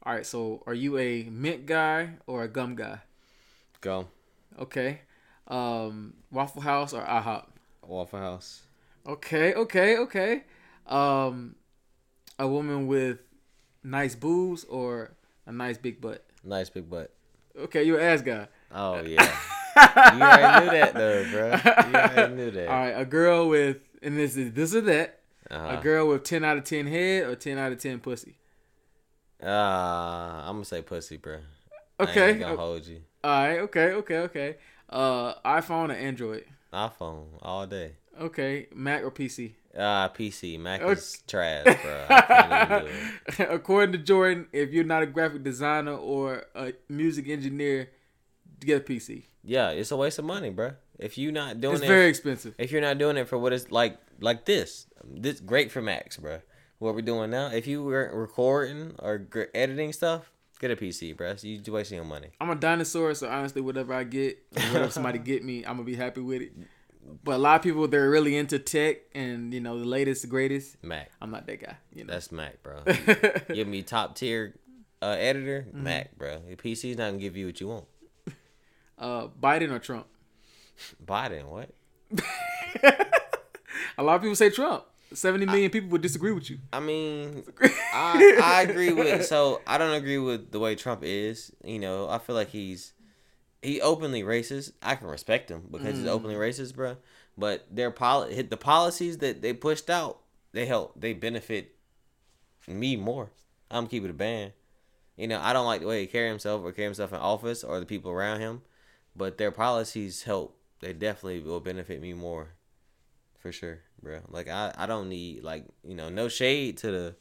All right. So are you a mint guy or a gum guy?
Gum.
Okay. Um, Waffle House or IHOP?
Waffle House.
Okay, okay, okay. Um, a woman with nice boobs or a nice big butt.
Nice big butt.
Okay, you an ass guy.
Oh yeah. you already knew that though, bro. You already knew that.
All right, a girl with and this is this or that.
Uh-huh.
A girl with ten out of ten head or ten out of ten pussy.
Uh, I'm gonna say pussy, bro. I
Okay.
ain't gonna hold you.
All right. Okay. Okay. Okay. Uh, iPhone or Android.
iPhone all day.
Okay, Mac or PC.
Ah, PC. Mac
Okay.
is trash, bro. I can't even do it.
According to Jordan, if you're not a graphic designer or a music engineer, get a PC.
Yeah, it's a waste of money, bro. If you're not doing
It's
it,
very expensive.
if you're not doing it for what it's like, like this, this great for Macs, bro. What we're doing now. If you were recording or editing stuff, get a PC, bro. You you wasting your money.
I'm a dinosaur, so honestly, whatever I get, whatever somebody get me, I'm gonna be happy with it. But a lot of people they're really into tech and you know the latest, the greatest.
Mac.
I'm not that guy. You know.
That's Mac, bro. give me top tier uh, editor,
Mm-hmm.
Mac, bro. Your PC's not gonna give you what you want.
uh, Biden or Trump?
Biden, what?
A lot of people say Trump. Seventy million people would disagree with you.
I mean, I I agree with. So I don't agree with the way Trump is. You know, I feel like he's he openly racist. I can respect him because he's openly mm. racist, bro. But their poli- the policies that they pushed out, they help, they benefit me more. I'm keeping it a band. You know, I don't like the way he carry himself or carry himself in office or the people around him, but their policies help. They definitely will benefit me more, for sure, bro. Like I, I don't need like you know no shade to the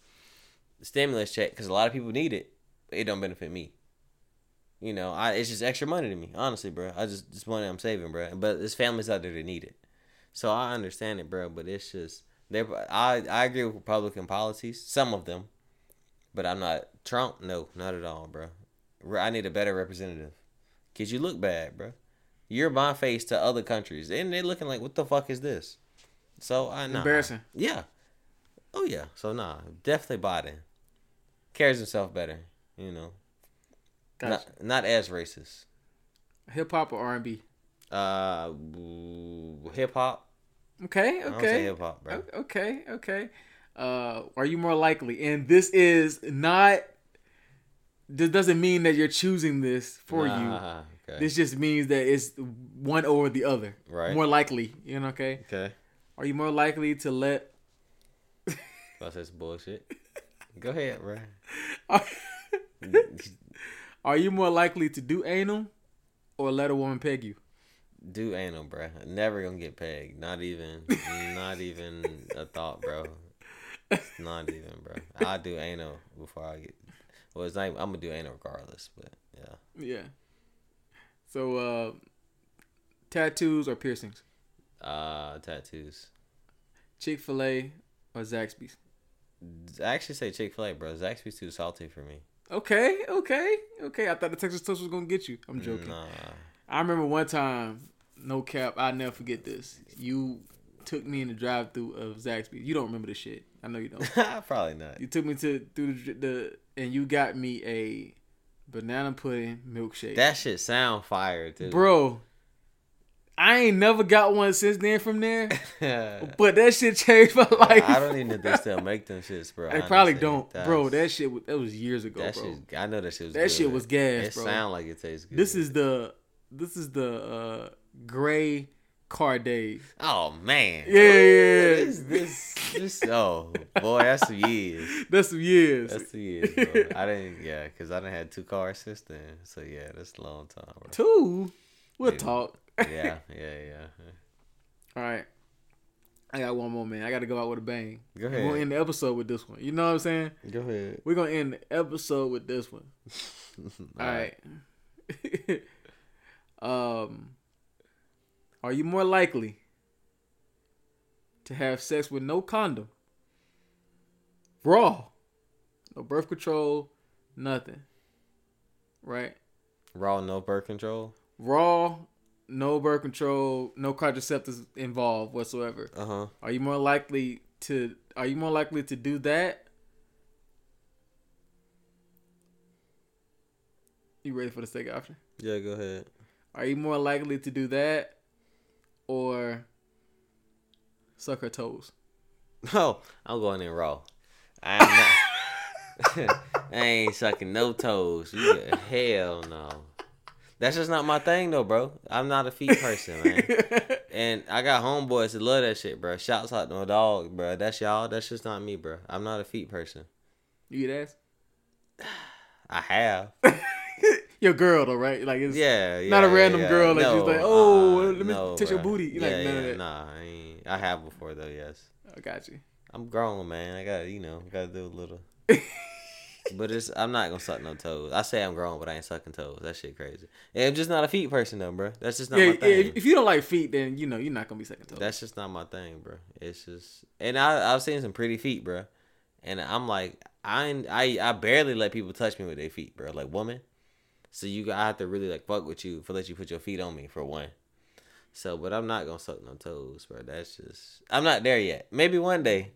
stimulus check because a lot of people need it, but it don't benefit me. You know, I it's just extra money to me, honestly, bro. I just it's money I'm saving, bro. But there's families out there that need it, so I understand it, bro. But it's just they. I I agree with Republican policies, some of them, but I'm not Trump. No, not at all, bro. I need a better representative, cause you look bad, bro. You're my face to other countries, and they're looking like, what the fuck is this? So I nah.
Embarrassing.
Yeah. Oh yeah. So nah, definitely Biden carries himself better. You know,
Gotcha.
not not as racist.
Hip hop or R and B?
Uh, hip hop.
Okay,
I don't say
okay,
hip hop, bro.
Okay, okay. Uh, are you more likely? And this is not. This doesn't mean that you're choosing this for you.
Okay.
This just means that it's one over the other.
Right.
More likely, you know. Okay.
okay.
Are you more likely to let?
That's some bullshit. Go ahead, bro.
Are you more likely to do anal, or let a woman peg you?
Do anal, bro. Never gonna get pegged. Not even. not even a thought, bro. It's not even, bro. I do anal before I get. Well, it's not. Even, I'm gonna do anal regardless, but yeah.
Yeah. So, uh, tattoos or piercings?
Uh, tattoos.
Chick Fil A or Zaxby's?
I actually say Chick Fil A, bro. Zaxby's too salty for me.
Okay, okay, okay. I thought the Texas toast was gonna get you. I'm joking.
Nah.
I remember one time, no cap, I'll never forget this. You took me in the drive-through of Zaxby's. You don't remember the shit. I know you don't.
Probably not.
you took me to through the, the and you got me a banana pudding milkshake.
That shit sound fire, too.
Bro, I ain't never got one since then from there. But that shit changed my life.
I don't even know if they still make them shits, bro.
They probably don't, bro. That shit, was, that was years ago,
that
bro.
shit. I know that shit was.
That
good.
shit was gas,
It
bro.
sound like it tastes good.
This is the, this is the uh, gray car days.
Oh man.
Yeah, yeah, yeah.
This, this, this. Oh boy, that's some years.
That's some years.
That's some years, bro. I didn't. Yeah, because I didn't had two cars since then. So yeah, that's a long time, bro.
Two. We'll
Yeah.
talk.
Yeah, yeah, yeah.
All right. I got one more, man. I got to go out with a bang.
Go ahead.
We're going to end the episode with this one. You know what I'm saying?
Go ahead.
We're going to end the episode with this one. All right. um, are you more likely to have sex with no condom? Raw. No birth control, nothing. Right?
Raw, no birth control.
Raw, no birth control, no contraceptives involved whatsoever.
Uh huh.
Are you more likely to are you more likely to do that? You ready for the second option?
Yeah, go ahead.
Are you more likely to do that or suck her toes?
Oh, I'm going in raw. I'm not. I ain't sucking no toes. You, hell no. That's just not my thing though, bro. I'm not a feet person, man. And I got homeboys that love that shit, bro. Shouts out to my dog, bro. That's y'all. That's just not me, bro. I'm not a feet person.
you get ass?
I have.
Your girl though, right? Like it's
Yeah, yeah.
Not a random
yeah.
girl that she's like, uh, "Oh, let me touch your booty." You like,
yeah,
none of
yeah,
that.
Nah, I, ain't, I have before though. Yes,
I got you.
I'm grown, man. I got you know, got to do a little. but it's I'm not gonna suck no toes. I say I'm grown, but I ain't sucking toes. That shit crazy. And I'm just not a feet person though, bro. That's just not
Yeah,
my thing.
if, if you don't like feet, then you know you're not gonna be sucking toes.
That's just not my thing, bro. It's just, and I I've seen some pretty feet, bro. and I'm like, I I I barely let people touch me with their feet, bro. Like woman, so you I have to really like fuck with you for let you put your feet on me for one. So, but I'm not gonna suck no toes, bro. That's just I'm not there yet. Maybe one day,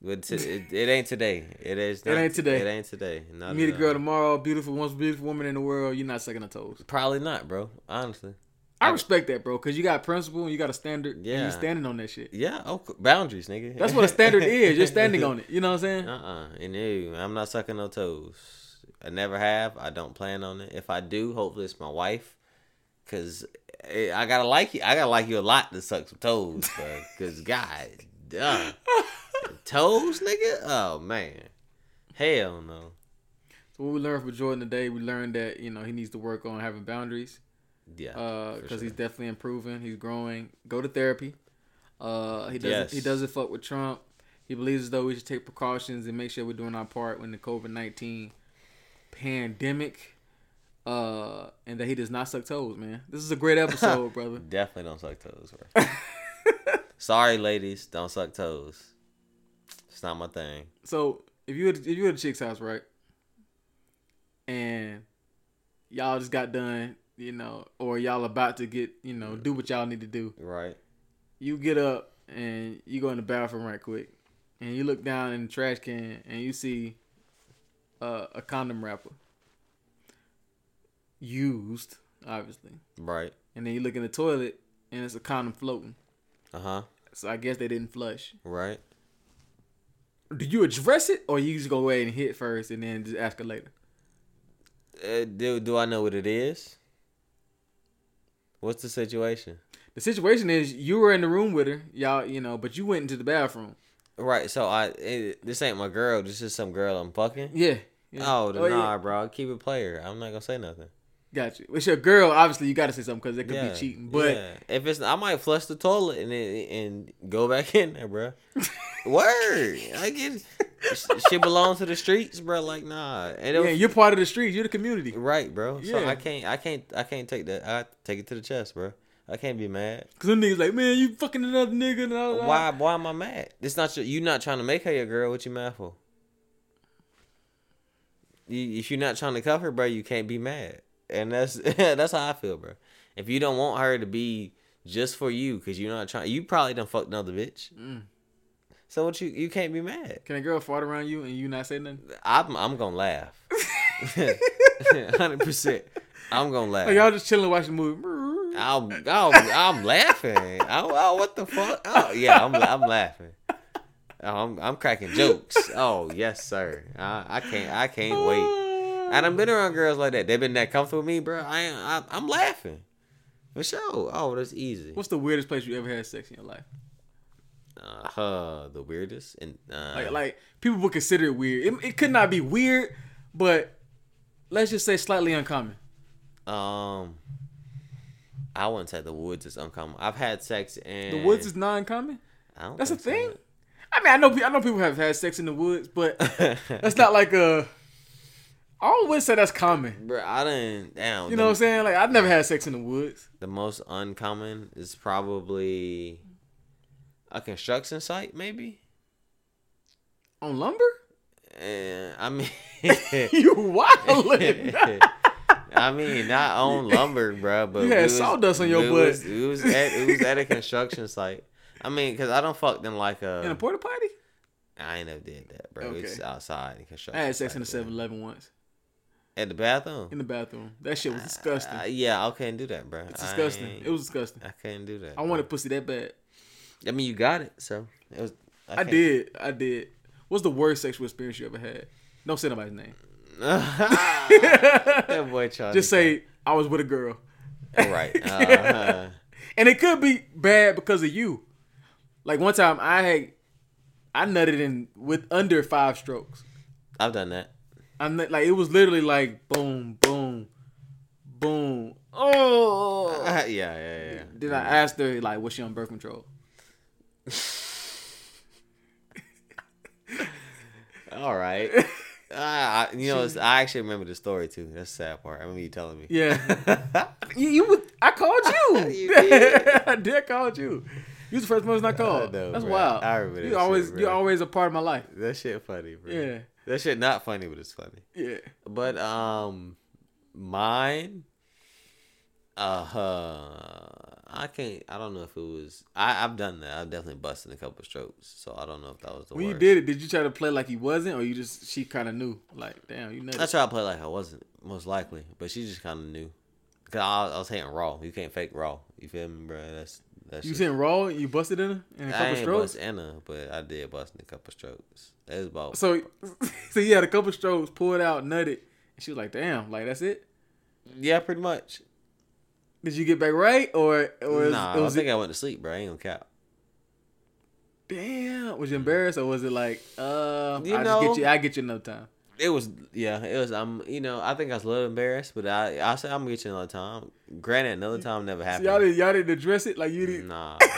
but t- it, it ain't today. It is.
It ain't today.
It ain't today. Not
You meet a girl tomorrow, beautiful, most beautiful woman in the world. You're not sucking her toes.
Probably not, bro. Honestly.
I respect that, bro, because you got principle and you got a standard. and
Yeah.
you're standing on that shit.
Yeah. Oh, boundaries, nigga.
That's what a standard is. You're standing on it. You know what I'm saying?
Uh uh And no, I'm not sucking no toes. I never have. I don't plan on it. If I do, hopefully it's my wife. Cause eh, I gotta like you. I gotta like you a lot to suck some toes, bro. Cause God, duh. toes, nigga. Oh man, hell no.
So what we learned from Jordan today, we learned that you know he needs to work on having boundaries
Yeah,
because
for sure.
he's definitely improving. He's growing. Go to therapy. Uh, he doesn't.
Yes.
He doesn't fuck with Trump. He believes as though we should take precautions and make sure we're doing our part when the COVID nineteen pandemic. Uh, and that he does not suck toes, man. This is a great episode, brother.
definitely don't suck toes, bro. Sorry, ladies, don't suck toes. It's not my thing.
So if you if you at a chick's house, right, and y'all just got done, you know, or y'all about to get, you know, do what y'all need to do,
Right.
you get up and you go in the bathroom right quick, and you look down in the trash can and you see uh, a condom wrapper used, obviously,
Right.
and then you look in the toilet and it's a condom floating.
Uh huh.
So I guess they didn't flush.
Right.
Do you address it or you just go away and hit first and then just ask her later?
Uh, do do I know what it is? What's the situation?
The situation is you were in the room with her, y'all, you know, but you went into the bathroom.
Right. So I it, this ain't my girl. This is some girl I'm fucking.
Yeah. yeah.
Oh,
yeah.
nah, bro. Keep it player. I'm not gonna say nothing.
Got you. It's your girl. Obviously, you got to say something because it could
yeah.
be cheating. But
yeah. if it's, I might flush the toilet and and go back in there, bro. Word. I get shit belongs to the streets, bro. Like nah. And
yeah, you're part of the streets. You're the community.
right, bro. So I can't, I can't, I can't take that. I take it to the chest, bro. I can't be mad.
Cause them niggas like, man, you fucking another nigga. That.
Why? Why am I mad? It's not your, you. Not trying to make her your girl. What you mad for? You, if you're not trying to cuff her, bro, you can't be mad. And that's that's how I feel, bro. If you don't want her to be just for you, cause you're not trying, you probably done fucked another bitch.
Mm.
So what you you can't be mad.
Can a girl fart around you and you not say nothing?
I'm I'm gonna laugh. Hundred percent. I'm gonna laugh.
Like y'all just chilling watching the movie.
I'm, I'm, I'm laughing. Oh, oh, what the fuck? Oh, yeah, I'm, I'm laughing. Oh, I'm, I'm cracking jokes. Oh, yes, sir. I, I can't, I can't wait. And I've been around girls like that. They've been that comfortable with me, bro. I, I, I'm laughing. For sure. Oh, that's easy.
What's the weirdest place you ever had sex in your life?
Uh, huh, the weirdest and uh,
Like, like people would consider it weird. It, it could not be weird, but let's just say slightly uncommon.
um, I wouldn't say the woods is uncommon. I've had sex in
The woods is non-common.
I don't
That's a
think so.
thing. I mean, I know I know people have had sex in the woods, but that's not like a. I wouldn't say that's common.
Bro, I didn't. Damn.
You
the,
know what I'm saying? Like I've never had sex in the woods.
The most uncommon is probably a construction site, maybe.
On lumber?
And I mean,
you wildin'.
I mean, not on lumber, bro. But
You had
was-
sawdust on your butt.
Was, it was at it was at a construction site. I mean, cause I don't fuck them like a
in a
a.
porta potty?
I ain't never did that, bro. It's outside in
I had sex in the
site,
7-Eleven once.
Bro. at the bathroom.
In the bathroom. That shit was disgusting.
Uh, yeah, I can't do that, bro.
it's disgusting. It was disgusting.
I can't do that.
I wanted pussy that bad.
I mean, you got it, so it was.
I,
can't-
did. I did. What's the worst sexual experience you ever had? Don't say nobody's name.
that boy Charlie.
Just say I was with a girl.
right. Uh,
And it could be bad because of you. Like one time I had I nutted in with under five strokes.
I've done that.
I'm like it was literally like boom, boom, boom. Oh.
yeah, yeah, yeah.
Then I asked her like, was she on birth control?
All right. Uh, I, you know, it's, I actually remember the story too. That's the sad part. I remember you telling me.
Yeah. you, you would, I called you.
You did.
I did call you. You was the first person I called.
know,
That's
bro.
wild.
I remember
you always you're always a part of my life.
That shit funny, bro.
Yeah.
That shit not funny, but it's funny.
Yeah.
But um, mine. Uh, huh. I can't. I don't know if it was. I I've done that. I've definitely busted a couple strokes. So I don't know if that was the
When you did it, did you try to play like he wasn't, or you just she kind of knew? Like, damn, you know.
I tried to play like I wasn't, most likely, but she just kind of knew. Cause I, I was hitting raw. You can't fake raw. You feel me, bro? That's that's.
You sitting raw, you busted in her in a
I
couple
ain't
strokes.
bust Anna, but I did bust in a couple strokes. It was about.
So, so you had a couple strokes, pulled out, nutted, and she was like, "Damn, like that's it."
yeah, pretty much.
Did you get back right, or or was,
nah,
it was
I think I went to sleep, bro. I ain't gonna cap.
damn? Was you embarrassed, or was it like, uh,
You
I
know-
just get you, I get you another time.
It was yeah. It was I'm, You know, I think I was a little embarrassed, but I I said I'm gonna get you another time. Granted, another time never
So
happened.
y'all didn't y'all didn't address it like you didn't.
Nah, bro.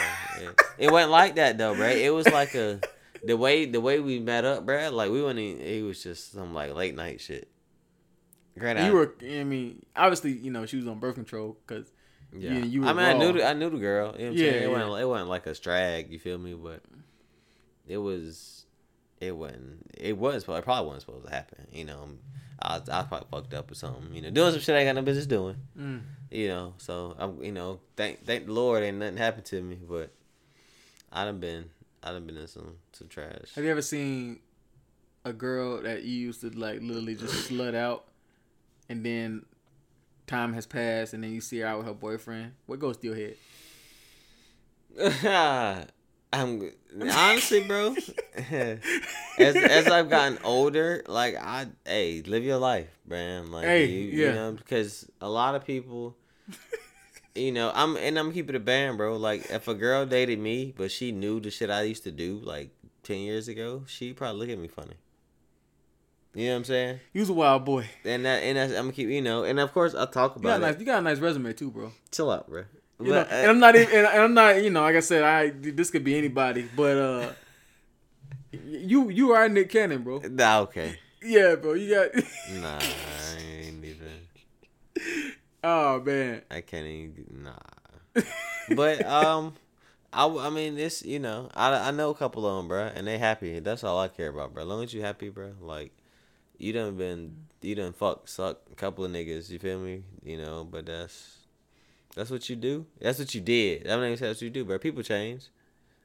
It, it wasn't like that though, bro. It was like a the way the way we met up, bro. Like we went in. It was just some like late night shit. Granted,
You
I-
were, I mean, obviously, you know, she was on birth control because
Yeah,
you- you
I mean, I knew the, I knew the girl. You know what I'm
Yeah,
saying? It
yeah.
wasn't it wasn't like a strag. You feel me? But it was it wasn't it wasn't supposed it probably wasn't supposed to happen. You know, I was, I was probably fucked up or something. You know, doing some shit I ain't got no business doing.
mm,
You know, so I'm you know thank thank the Lord ain't nothing happened to me. But I done been I done been in some some trash.
have you ever seen a girl that you used to like literally just slut out, and then time has passed, and then you see her out with her boyfriend? What goes through your head?
I'm honestly, bro. as as I've gotten older, like I, hey, live your life, man. Like,
Hey,
you,
yeah.
you know, because a lot of people, you know, I'm and I'm keeping it a band, bro. Like, if a girl dated me, but she knew the shit I used to do, like ten years ago, she probably look at me funny. You know what I'm saying?
You was a wild boy.
And that, and that's, I'm gonna keep, you know, and of course I talk
You got,
about
nice,
it.
you got a nice resume too, bro.
Chill out, bro.
Know,
uh,
and I'm not even, and I'm not, you know, like I said, I this could be anybody, but uh, you you are Nick Cannon, bro.
nah, okay.
Yeah, bro. You got.
Nah, I ain't even.
Oh man.
I can't even. Nah. But um, I, I mean this you know I, I know a couple of them, bro, and they happy. That's all I care about, bro. As long as you happy, bro. Like you done been you done fuck suck a couple of niggas. You feel me? You know, but that's that's what you do. That's what you did. Mean, that's what you do, bro. People change.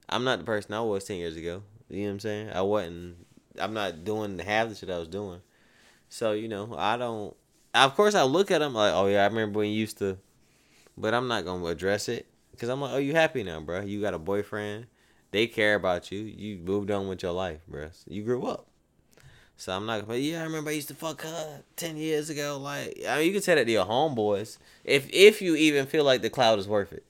I'm not the person I was ten years ago. You know what I'm saying? I wasn't. I'm not doing half the shit I was doing. So you know, I don't. Of course, I look at them like, oh yeah, I remember when you used to, but I'm not gonna address it because I'm like, oh, you happy now, bro? You got a boyfriend. They care about you. You moved on with your life, bro. You grew up. So I'm not gonna. Yeah, I remember I used to fuck her ten years ago. Like, I mean, you can say that to your homeboys if if you even feel like the cloud is worth it,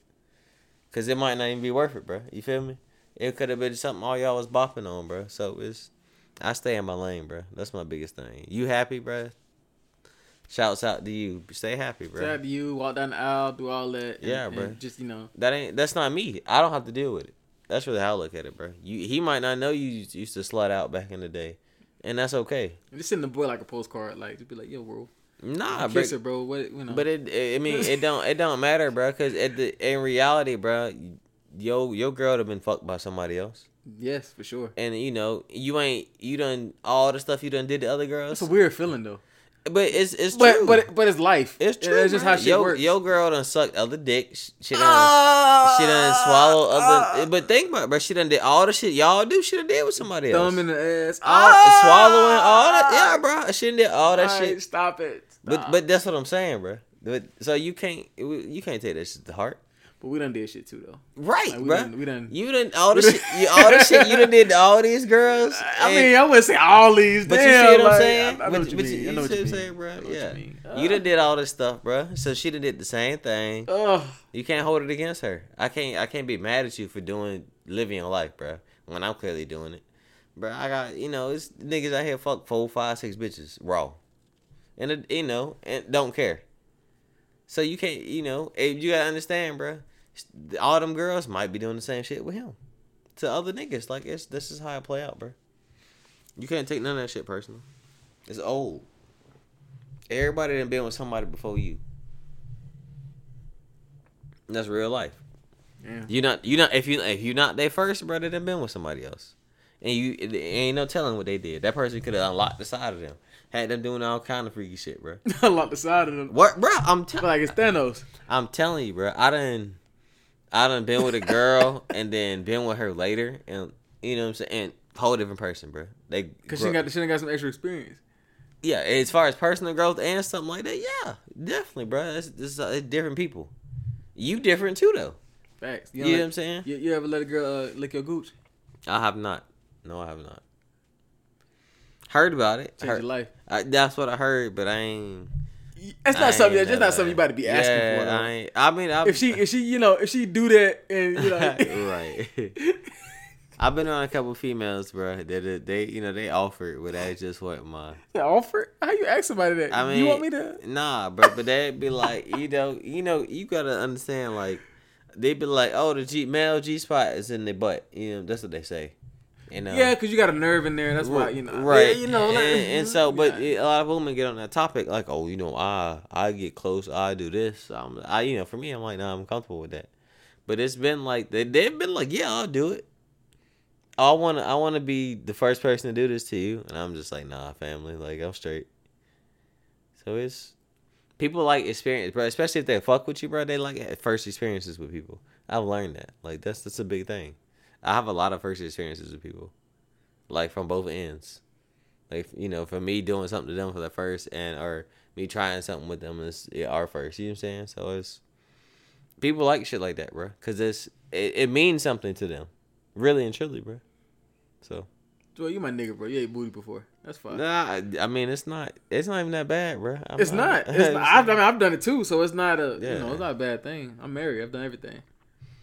because it might not even be worth it, bro. You feel me? It could have been something all y'all was bopping on, bro. So it's I stay in my lane, bro. That's my biggest thing. You happy, bro? Shouts out to you. Stay happy, bro.
Shout out to you. Walk down the aisle, do all that. and-
Yeah,
and
bro.
Just you know.
That ain't that's not me. I don't have to deal with it. That's really how I look at it, bro. You he might not know you used to slut out back in the day, and that's okay.
Just send the boy like a postcard, like just be like, "Yo, bro,
Nah, bro.
kiss her, bro." What you know?
But it, it I mean, it don't it don't matter, bro. Cause at the in reality, bro, yo your girl would have been fucked by somebody else,
yes, for sure.
and you know you ain't you done all the stuff you done did to other girls.
It's a weird feeling though.
But it's it's
But
true.
but but it's life.
it's true.
It's just how shit
yo,
works.
Your girl done sucked other dick. She, she done she done swallow other. but think about it, bro. She done did all the shit y'all do. She done did with somebody else.
Thumb in the ass.
all,
Ah!
swallowing all that. Yeah, bro. She done did all that
All right,
shit.
Stop it.
But but that's what I'm saying, bro. But so you can't you can't take that shit to heart.
But we done did shit too though.
Right,
Like, we
bro.
done- we done-
You done all the shit. You, all the shit you done did all these girls.
I mean, I wouldn't say all these.
But
damn,
you see what I'm saying?
I, I know
but,
what you
but
mean. I know you
what I'm
mean.
saying, bro?
I know what
Yeah.
you mean.
You done uh. did all this stuff, bro. So she done did the same thing.
Ugh.
You can't hold it against her. I can't. I can't be mad at you for doing living your life, bro. When I'm clearly doing it, bro. I got you know, it's niggas out here fuck four, five, six bitches raw, and it, you know, and don't care. So you can't, you know, you gotta understand, bro. All them girls might be doing the same shit with him to other niggas. Like it's this is how it play out, bro. You can't take none of that shit personal. It's old. Everybody done been with somebody before you. That's real life.
Yeah.
You not you not if you if you not their first brother, they been with somebody else, and you ain't no telling what they did. That person could have unlocked the side of them, had them doing all kind of freaky shit, bro.
I locked the side of them.
What, bro? I'm telling.
like it's Thanos.
I'm telling you, bro. I done, I done been with a girl and then been with her later, and you know what I'm saying. And whole different person, bro. They
Cause she got she done got some extra experience.
yeah. As far as personal growth and something like that, yeah, definitely, bro. It's, it's, uh, it's different people. You different too, though.
Facts.
You,
know,
know
like-
what I'm saying?
You, you ever let a girl uh, lick your gooch?
I have not. No, I have not. Heard about it.
Change
Heard-
your life.
I, that's what I heard, but I ain't.
That's
I
not something. That's just not something you about to be asking
yeah,
for. though.
I, ain't, I mean, I,
if she, if she, you know, if she do that and you know,
right. I've been around a couple females, bro. That they, you know, they offered, but that just what my.
offer. How you ask somebody that?
I mean,
you want me to?
Nah, bro, but they'd be like, you know, you know, you gotta understand, like, they'd be like, oh, the G male G spot is in the butt. You know, that's what they say. You know.
Yeah, because you got a nerve in there. That's why you know.
right?
Yeah, you know, like,
and, and so, mm-hmm, but
yeah.
a lot of women get on that topic, like, oh, you know, I I get close, I do this, I'm, I, you know, for me, I'm like, nah, I'm comfortable with that. But it's been like they they've been like, yeah, I'll do it. I want to I want to be the first person to do this to you, and I'm just like, nah, family, like I'm straight. So it's people like experience, bro. Especially if they fuck with you, bro. They like first experiences with people. I've learned that. Like that's that's a big thing. I have a lot of first experiences with people, like from both ends. Like you know, for me doing something to them for the first, and or me trying something with them is our first. You know what I'm saying? So it's people like shit like that, bro. Cause it's it, it means something to them, really and truly, bro. So
Joy, you my nigga, bro. You ate booty before. That's fine.
nah, I, I mean it's not it's not even that bad, bro. I'm
it's not. It's not. I've, I mean, I've done it too, so it's not a. You
Yeah.
know, it's not a bad thing. I'm married. I've done everything.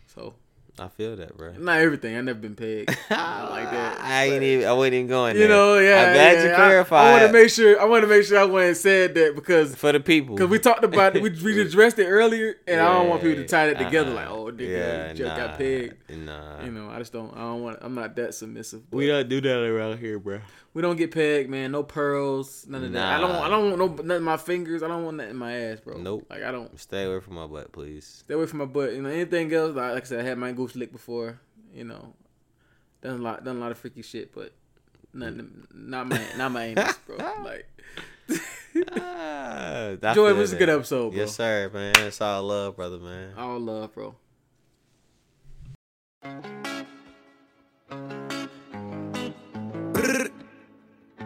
So
I feel that, bro.
not everything. I've never been pegged. Not like that.
I ain't even. I wasn't even going.
You
there.
know, yeah.
I'm glad
yeah.
you
I-
clarified.
I, want to make sure. I want to make sure I went and said that because
for the people.
because we talked about it. We we addressed it earlier, and I don't want people to tie that together.
uh-uh.
Like, uh-huh. oh, nigga,
yeah,
just
nah,
got pegged.
Nah,
You know, I just don't. I don't want. I'm not that submissive.
we don't do that around here, bro.
we don't get pegged, man. No pearls, none of that. I don't. I don't want no none of my fingers. I don't want that in my ass, bro.
Nope.
Like I don't.
Stay away from my butt, please.
Stay away from my butt. You know, anything else? Like, like I said, I had my goose licked before. You know, done a lot, done a lot of freaky shit, but nothing, not my, not my anus, bro. Like,
ah,
Joy,
feel
it was a good episode, bro.
Yes, sir, man. It's all love, brother, man.
All love, bro.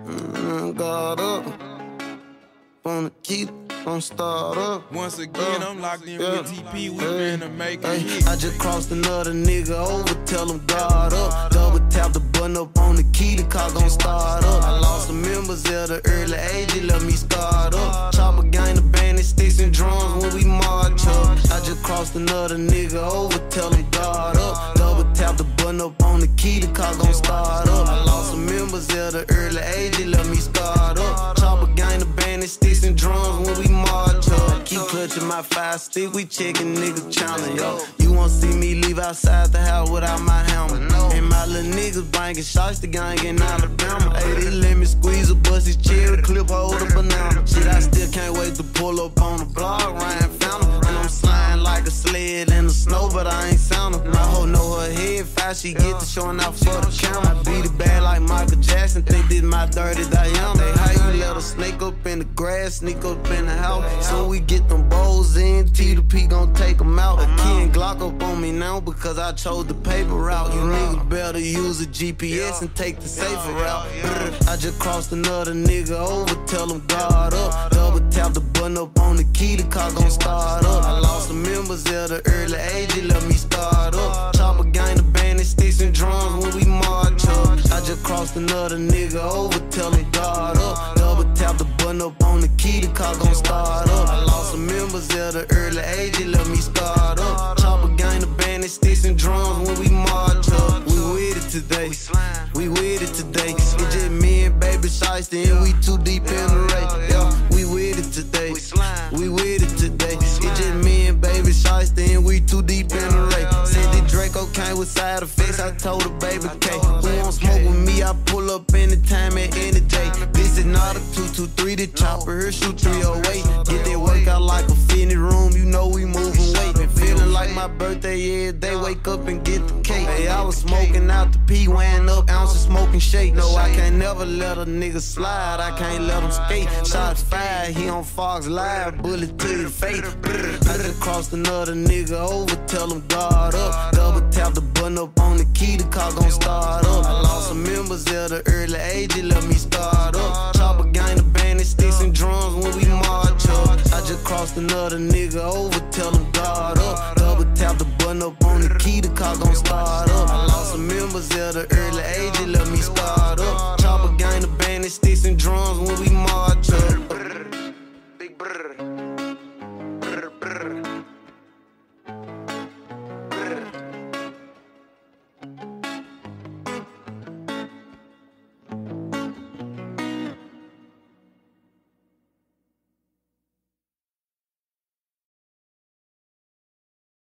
Mm, God up. Wanna keep, wanna start up.
Once again, I'm locked in
Yeah.
with TP. We
Hey,
finna make a
hey,
hit.
I just crossed another nigga over, tell him guard up. Double tap the button up on the key, the car gon' start up. I lost some members at the early age, it left me scarred up. Chopper gang, the band, sticks and drums when we march up. I just crossed another nigga over, tell him guard tap the button up on the key, the car gon' start up. I lost some members at the early age, it left me scarred up. Chopper gang, the band, sticks and drums when we march up. Keep clutching my five stick, we checking nigga channel, yo. You won't see me leave outside the house without my helmet. And my little niggas banging shots, the gang in Alabama. Hey, they let me squeeze a bust his cherry clip, hold a banana. Shit, I still can't wait to pull up on the block, Ryan. And I'm sliding like a sled in the snow, but I ain't sound him. My hoe know her head fast, she get to showing out for the camera. I beat it bad like Michael Jackson, think this my dirty Diana. Hey, how you let a snake up in the grass, sneak up in the house? So we get them bowls in, T to P gon' take them out. A key and Glock up on me now because I chose the paper route. You niggas better use a GPS and take the safer route. I just crossed another nigga over, tell him guard up. Double tap the button up on the key, the car gon' start up. I lost some members at the early age, it left me scarred up. Chopper gang, the band, sticks and drums when we march up. I just crossed another nigga over, tell him guard up. Double tap the button up on the key, the car gon' start up. I lost some members at the early age, it left me scarred up. Chopper gang, the band, sticks and drums when we march up. We with it today, we with it today. It's just me and baby Shiesty, and we too deep in the race. Yeah, we with it today, we with it today. Shiesty, and we too deep in the lake. Said the Draco came with side effects, I told her baby K. Who won't smoke with me? I pull up anytime at any day. This is not a 223, the chopper here shoot 308. Get that workout like a fitness room, you know we moving my birthday yeah, they Wake up and get the cake. Hey, I was smoking out the P, weighing up ounces, smoking shake. No, I can't never let a nigga slide. I can't let him skate. Shot fired, he on Fox Live, bullet to the face. I just crossed another nigga over, tell him guard up. Double tap the button up on the key, the car gon' start up. I lost some members at the early age, it let me start up. Chopper gang, the band, sticks and drums when we march up. I just crossed another nigga over, tell him guard up. Double tap the button up on the key, the car gon' start up. I lost some members at the early age, it let me start up. Chopper gang, the band, sticks and drums when we march up. Big brr.